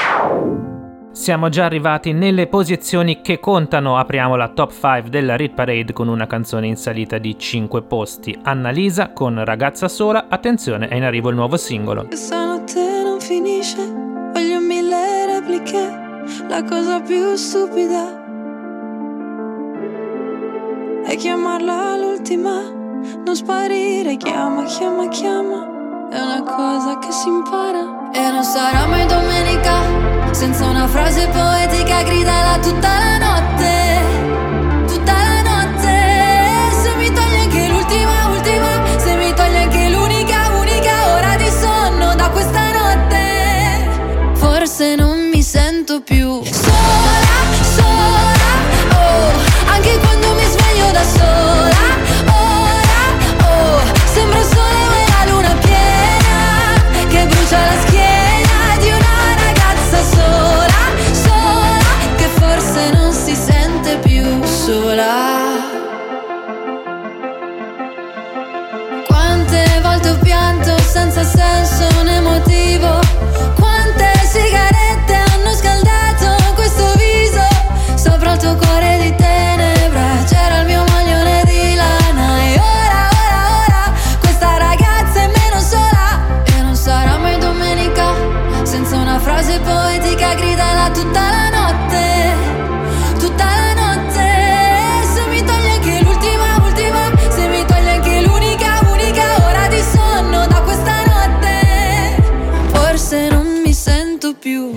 Siamo già arrivati nelle posizioni che contano, apriamo la top 5 della Rit Parade con una canzone in salita di 5 posti. Annalisa con Ragazza sola, attenzione è in arrivo il nuovo singolo. Questa notte non finisce, voglio mille repliche, la cosa più stupida è chiamarla l'ultima, non sparire, chiama, chiama, chiama, è una cosa che si impara. E non sarà mai domenica, senza una frase poetica gridala tutta la notte, tutta la notte, se mi togli anche l'ultima, ultima, se mi togli anche l'unica, unica ora di sonno da questa notte, forse non mi sento più sola, poetica gridala tutta la notte, tutta la notte. Se mi togli anche l'ultima, ultima, se mi togli anche l'unica, unica ora di sonno da questa notte, forse non mi sento più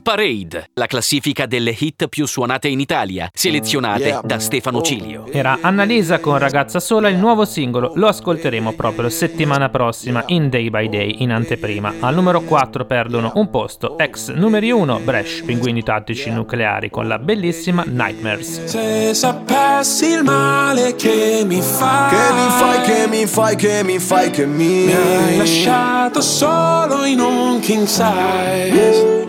Parade, la classifica delle hit più suonate in Italia, selezionate Yeah. da Stefano Cilio. Era Annalisa con Ragazza Sola, il nuovo singolo. Lo ascolteremo proprio settimana prossima in Day by Day in anteprima. Al numero 4 perdono un posto, ex numeri 1 Bresh, Pinguini Tattici Nucleari con la bellissima Nightmares. Se sapessi il male che mi fai Che mi fai, che mi fai, che mi fai, che mi Mi hai lasciato solo in un king size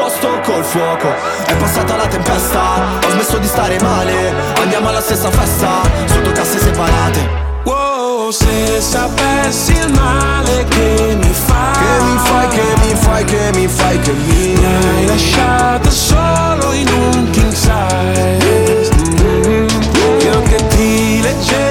fuoco. È passata la tempesta, ho smesso di stare male. Andiamo alla stessa festa, sotto casse separate. Wow, se sapessi il male che mi fai Che mi fai, che mi fai, che mi fai, che mi Mi hai lasciato solo in un king size. Mm, Io che ti leggevo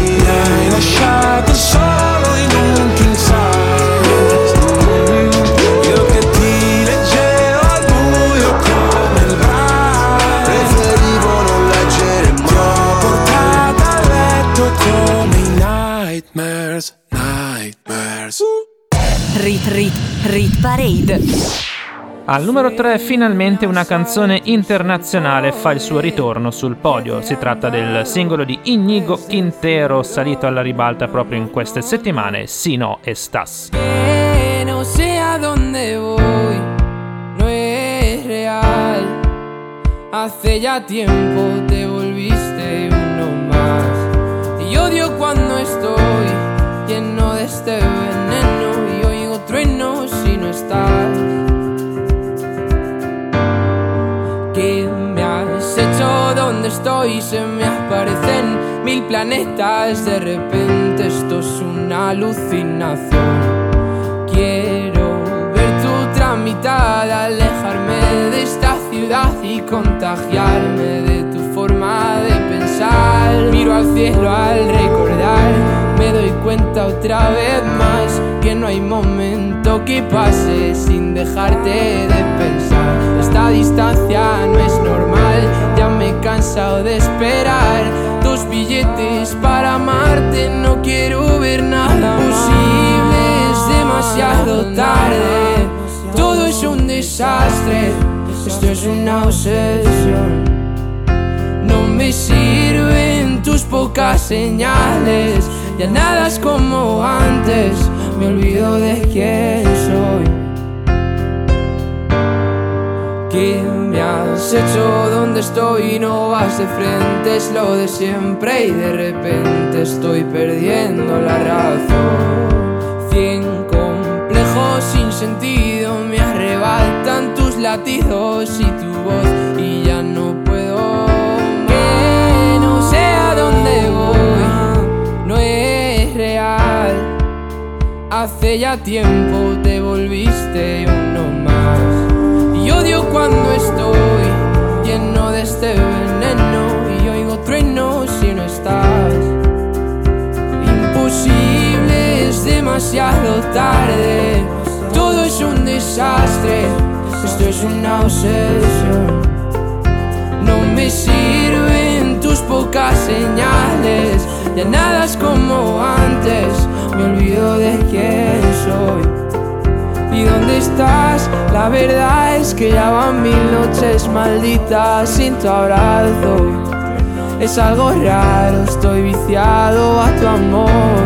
Rit Rit Rit Parade. Al numero 3 finalmente una canzone internazionale fa il suo ritorno sul podio. Si tratta del singolo di Inigo Quintero salito alla ribalta proprio in queste settimane, Si no estás. Hace ya tiempo te volviste uno más. Y odio cuando estoy lleno de este veneno y oigo truenos si no estás. ¿Dónde estoy? Se me aparecen mil planetas. De repente esto es una alucinación. Quiero ver tu tramitada, alejarme de esta ciudad y contagiarme de tu forma de pensar. Miro al cielo al recordar, me doy cuenta otra vez más que no hay momento que pase sin dejarte de pensar. Esta distancia no es cansado de esperar. Dos billetes para amarte, no quiero ver nada posible, es demasiado tarde. Todo es un desastre, esto es una obsesión. No me sirven tus pocas señales, ya nada es como antes, me olvido de quién soy. ¿Qué me has hecho? ¿Dónde estoy? No vas de frente, es lo de siempre y de repente estoy perdiendo la razón. Cien complejos sin sentido me arrebatan tus latidos y tu voz y ya no puedo que no sé a dónde voy, no es real. Hace ya tiempo te volviste odio cuando estoy lleno de este veneno y oigo truenos si no estás. Imposible, es demasiado tarde. Todo es un desastre, esto es una obsesión. No me sirven tus pocas señales, ya nada es como antes, me olvido de quién soy. ¿Y dónde estás? La verdad es que ya van mil noches malditas sin tu abrazo. Es algo raro, estoy viciado a tu amor,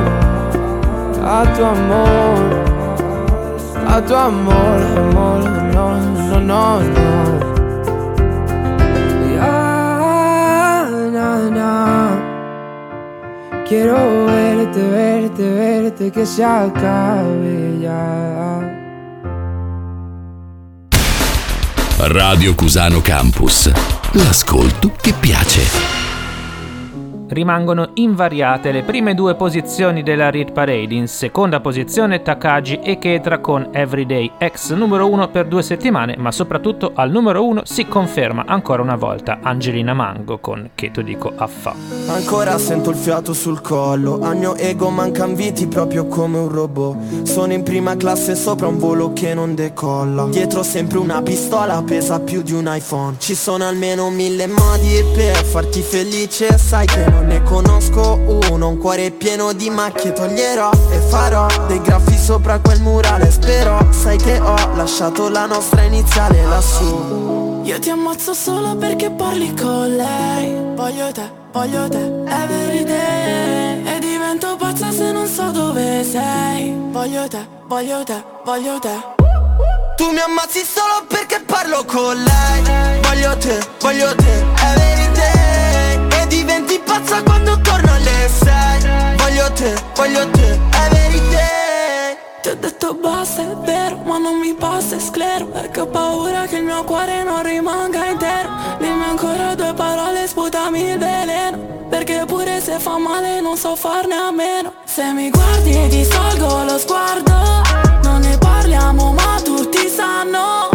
a tu amor, a tu amor, amor, no, no, no, no. Ya, na, na. Quiero verte, verte, verte, que se acabe ya. Radio Cusano Campus. L'ascolto che piace. Rimangono invariate le prime due posizioni della Read Parade. In seconda posizione Takagi e Ketra con Everyday, ex numero 1 per due settimane, ma soprattutto al numero 1 si conferma ancora una volta Angelina Mango con Che tu dico affa. Ancora sento il fiato sul collo, al mio ego mancan viti proprio come un robot. Sono in prima classe sopra un volo che non decolla. Dietro sempre una pistola pesa più di un iPhone. Ci sono almeno mille modi per farti felice, sai che non ne conosco uno Un cuore pieno di macchie toglierò e farò Dei graffi sopra quel murale. Spero, sai che ho lasciato la nostra iniziale lassù. Io ti ammazzo solo perché parli con lei. Voglio te, voglio te, everyday E divento pazza se non so dove sei. Voglio te, voglio te, voglio te. Tu mi ammazzi solo perché parlo con lei. Voglio te, voglio te, everyday E diventi pazza quando torno alle sei. Voglio te, voglio te, every day Ti ho detto basta, è vero, ma non mi passa, è sclero Perché ho paura che il mio cuore non rimanga intero. Dimmi ancora due parole, sputami il veleno. Perché pure se fa male non so farne a meno. Se mi guardi ti salgo lo sguardo Non ne parliamo ma tutti sanno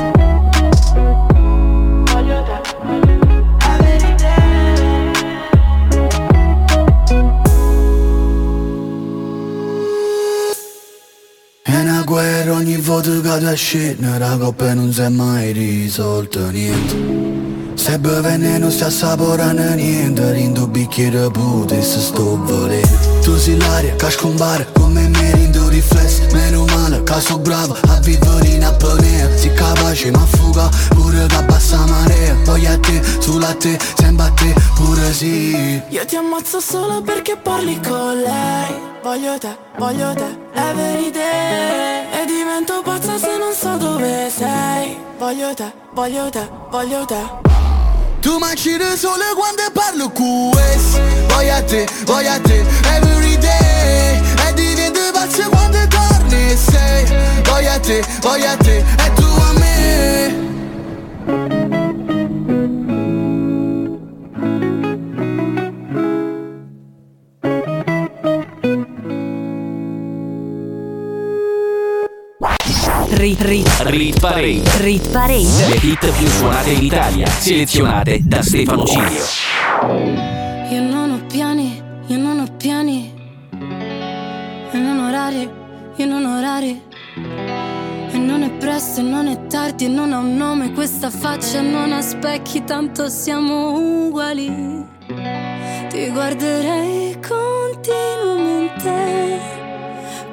guerra ogni volta che ti scende La coppa non si è mai risolta niente. Se beve non sta assaporando niente Rindo bicchiere pute sto volendo Tu sei l'aria che scompare come me rindo riflesso. Meno male sono bravo a vivere in apnea. Si capace ma fuga pure che bassa marea. Voglio a te, solo a te, sempre a te pure sì. Io ti ammazzo solo perché parli con lei Voglio te, voglio te, every day E divento pazza se non so dove sei. Voglio te, voglio te, voglio te. Tu mangi da sole quando parlo questo Voglio te, voglio te, every day E divento pazzo quando torni sei. Voglio te, voglio te, e tu a me Rit, rit, Rit Parade. rit parade. Le hit più suonate in Italia, selezionate da Stefano Cilio. Io non ho piani, io non ho piani. E non orari, io non ho orari. E non è presto e non è tardi e non ha un nome questa faccia non ha specchi, tanto siamo uguali. Ti guarderei continuamente.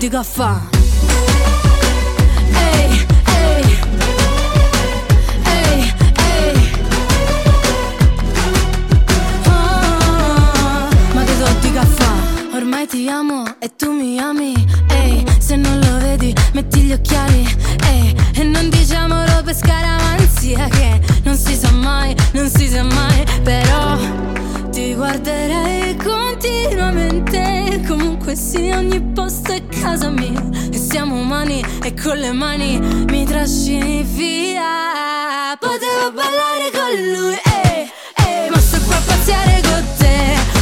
a fa? Ehi, ehi, ehi, ehi. Ah, ma che so di caffè Ormai ti amo e tu mi ami. Ehi, se non lo vedi metti gli occhiali. Ehi, e non diciamolo per scaramanzia Che non si sa mai, non si sa mai. Però ti guarderei continuamente. Comunque sia ogni è casa mia E siamo umani e con le mani mi trascini via. Potevo ballare con lui, ehi, ehi Ma sto qua a pazziare con te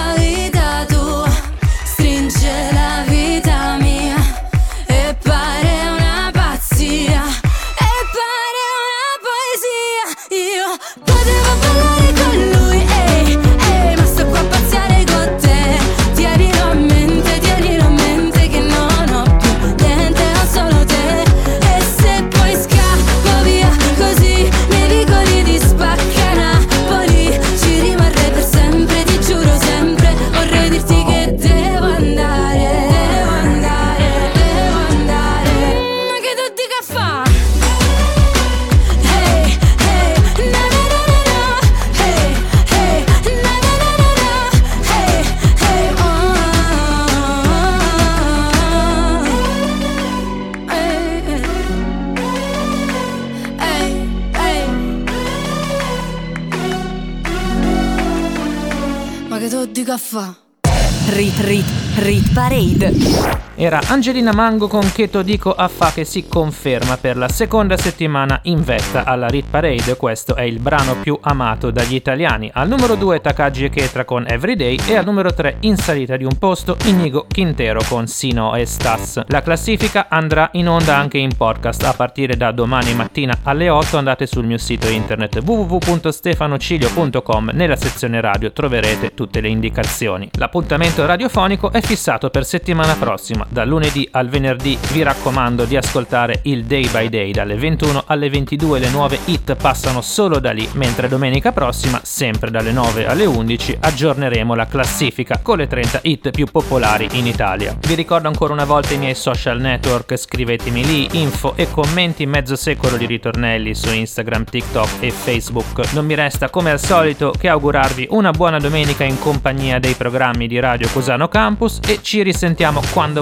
fa. Rit Rit Rit Parade. Era Angelina Mango con Che to dico a fa che si conferma per la seconda settimana in vetta alla Rit Parade. Questo è il brano più amato dagli italiani. Al numero 2 Takagi e Ketra con Everyday e al numero 3 in salita di un posto Inigo Quintero con Sino e Stas. La classifica andrà in onda anche in podcast a partire da domani mattina alle 8. Andate sul mio sito internet www.stefanocilio.com. Nella sezione radio troverete tutte le indicazioni. L'appuntamento radiofonico è fissato per settimana prossima. Dal lunedì al venerdì vi raccomando di ascoltare il Day by Day dalle 21 alle 22 le nuove hit passano solo da lì, mentre domenica prossima, sempre dalle 9 alle 11, aggiorneremo la classifica con le 30 hit più popolari in Italia. Vi ricordo ancora una volta i miei social network, scrivetemi lì info e commenti mezzo secolo di ritornelli su Instagram, TikTok e Facebook. Non mi resta come al solito che augurarvi una buona domenica in compagnia dei programmi di Radio Cusano Campus e ci risentiamo quando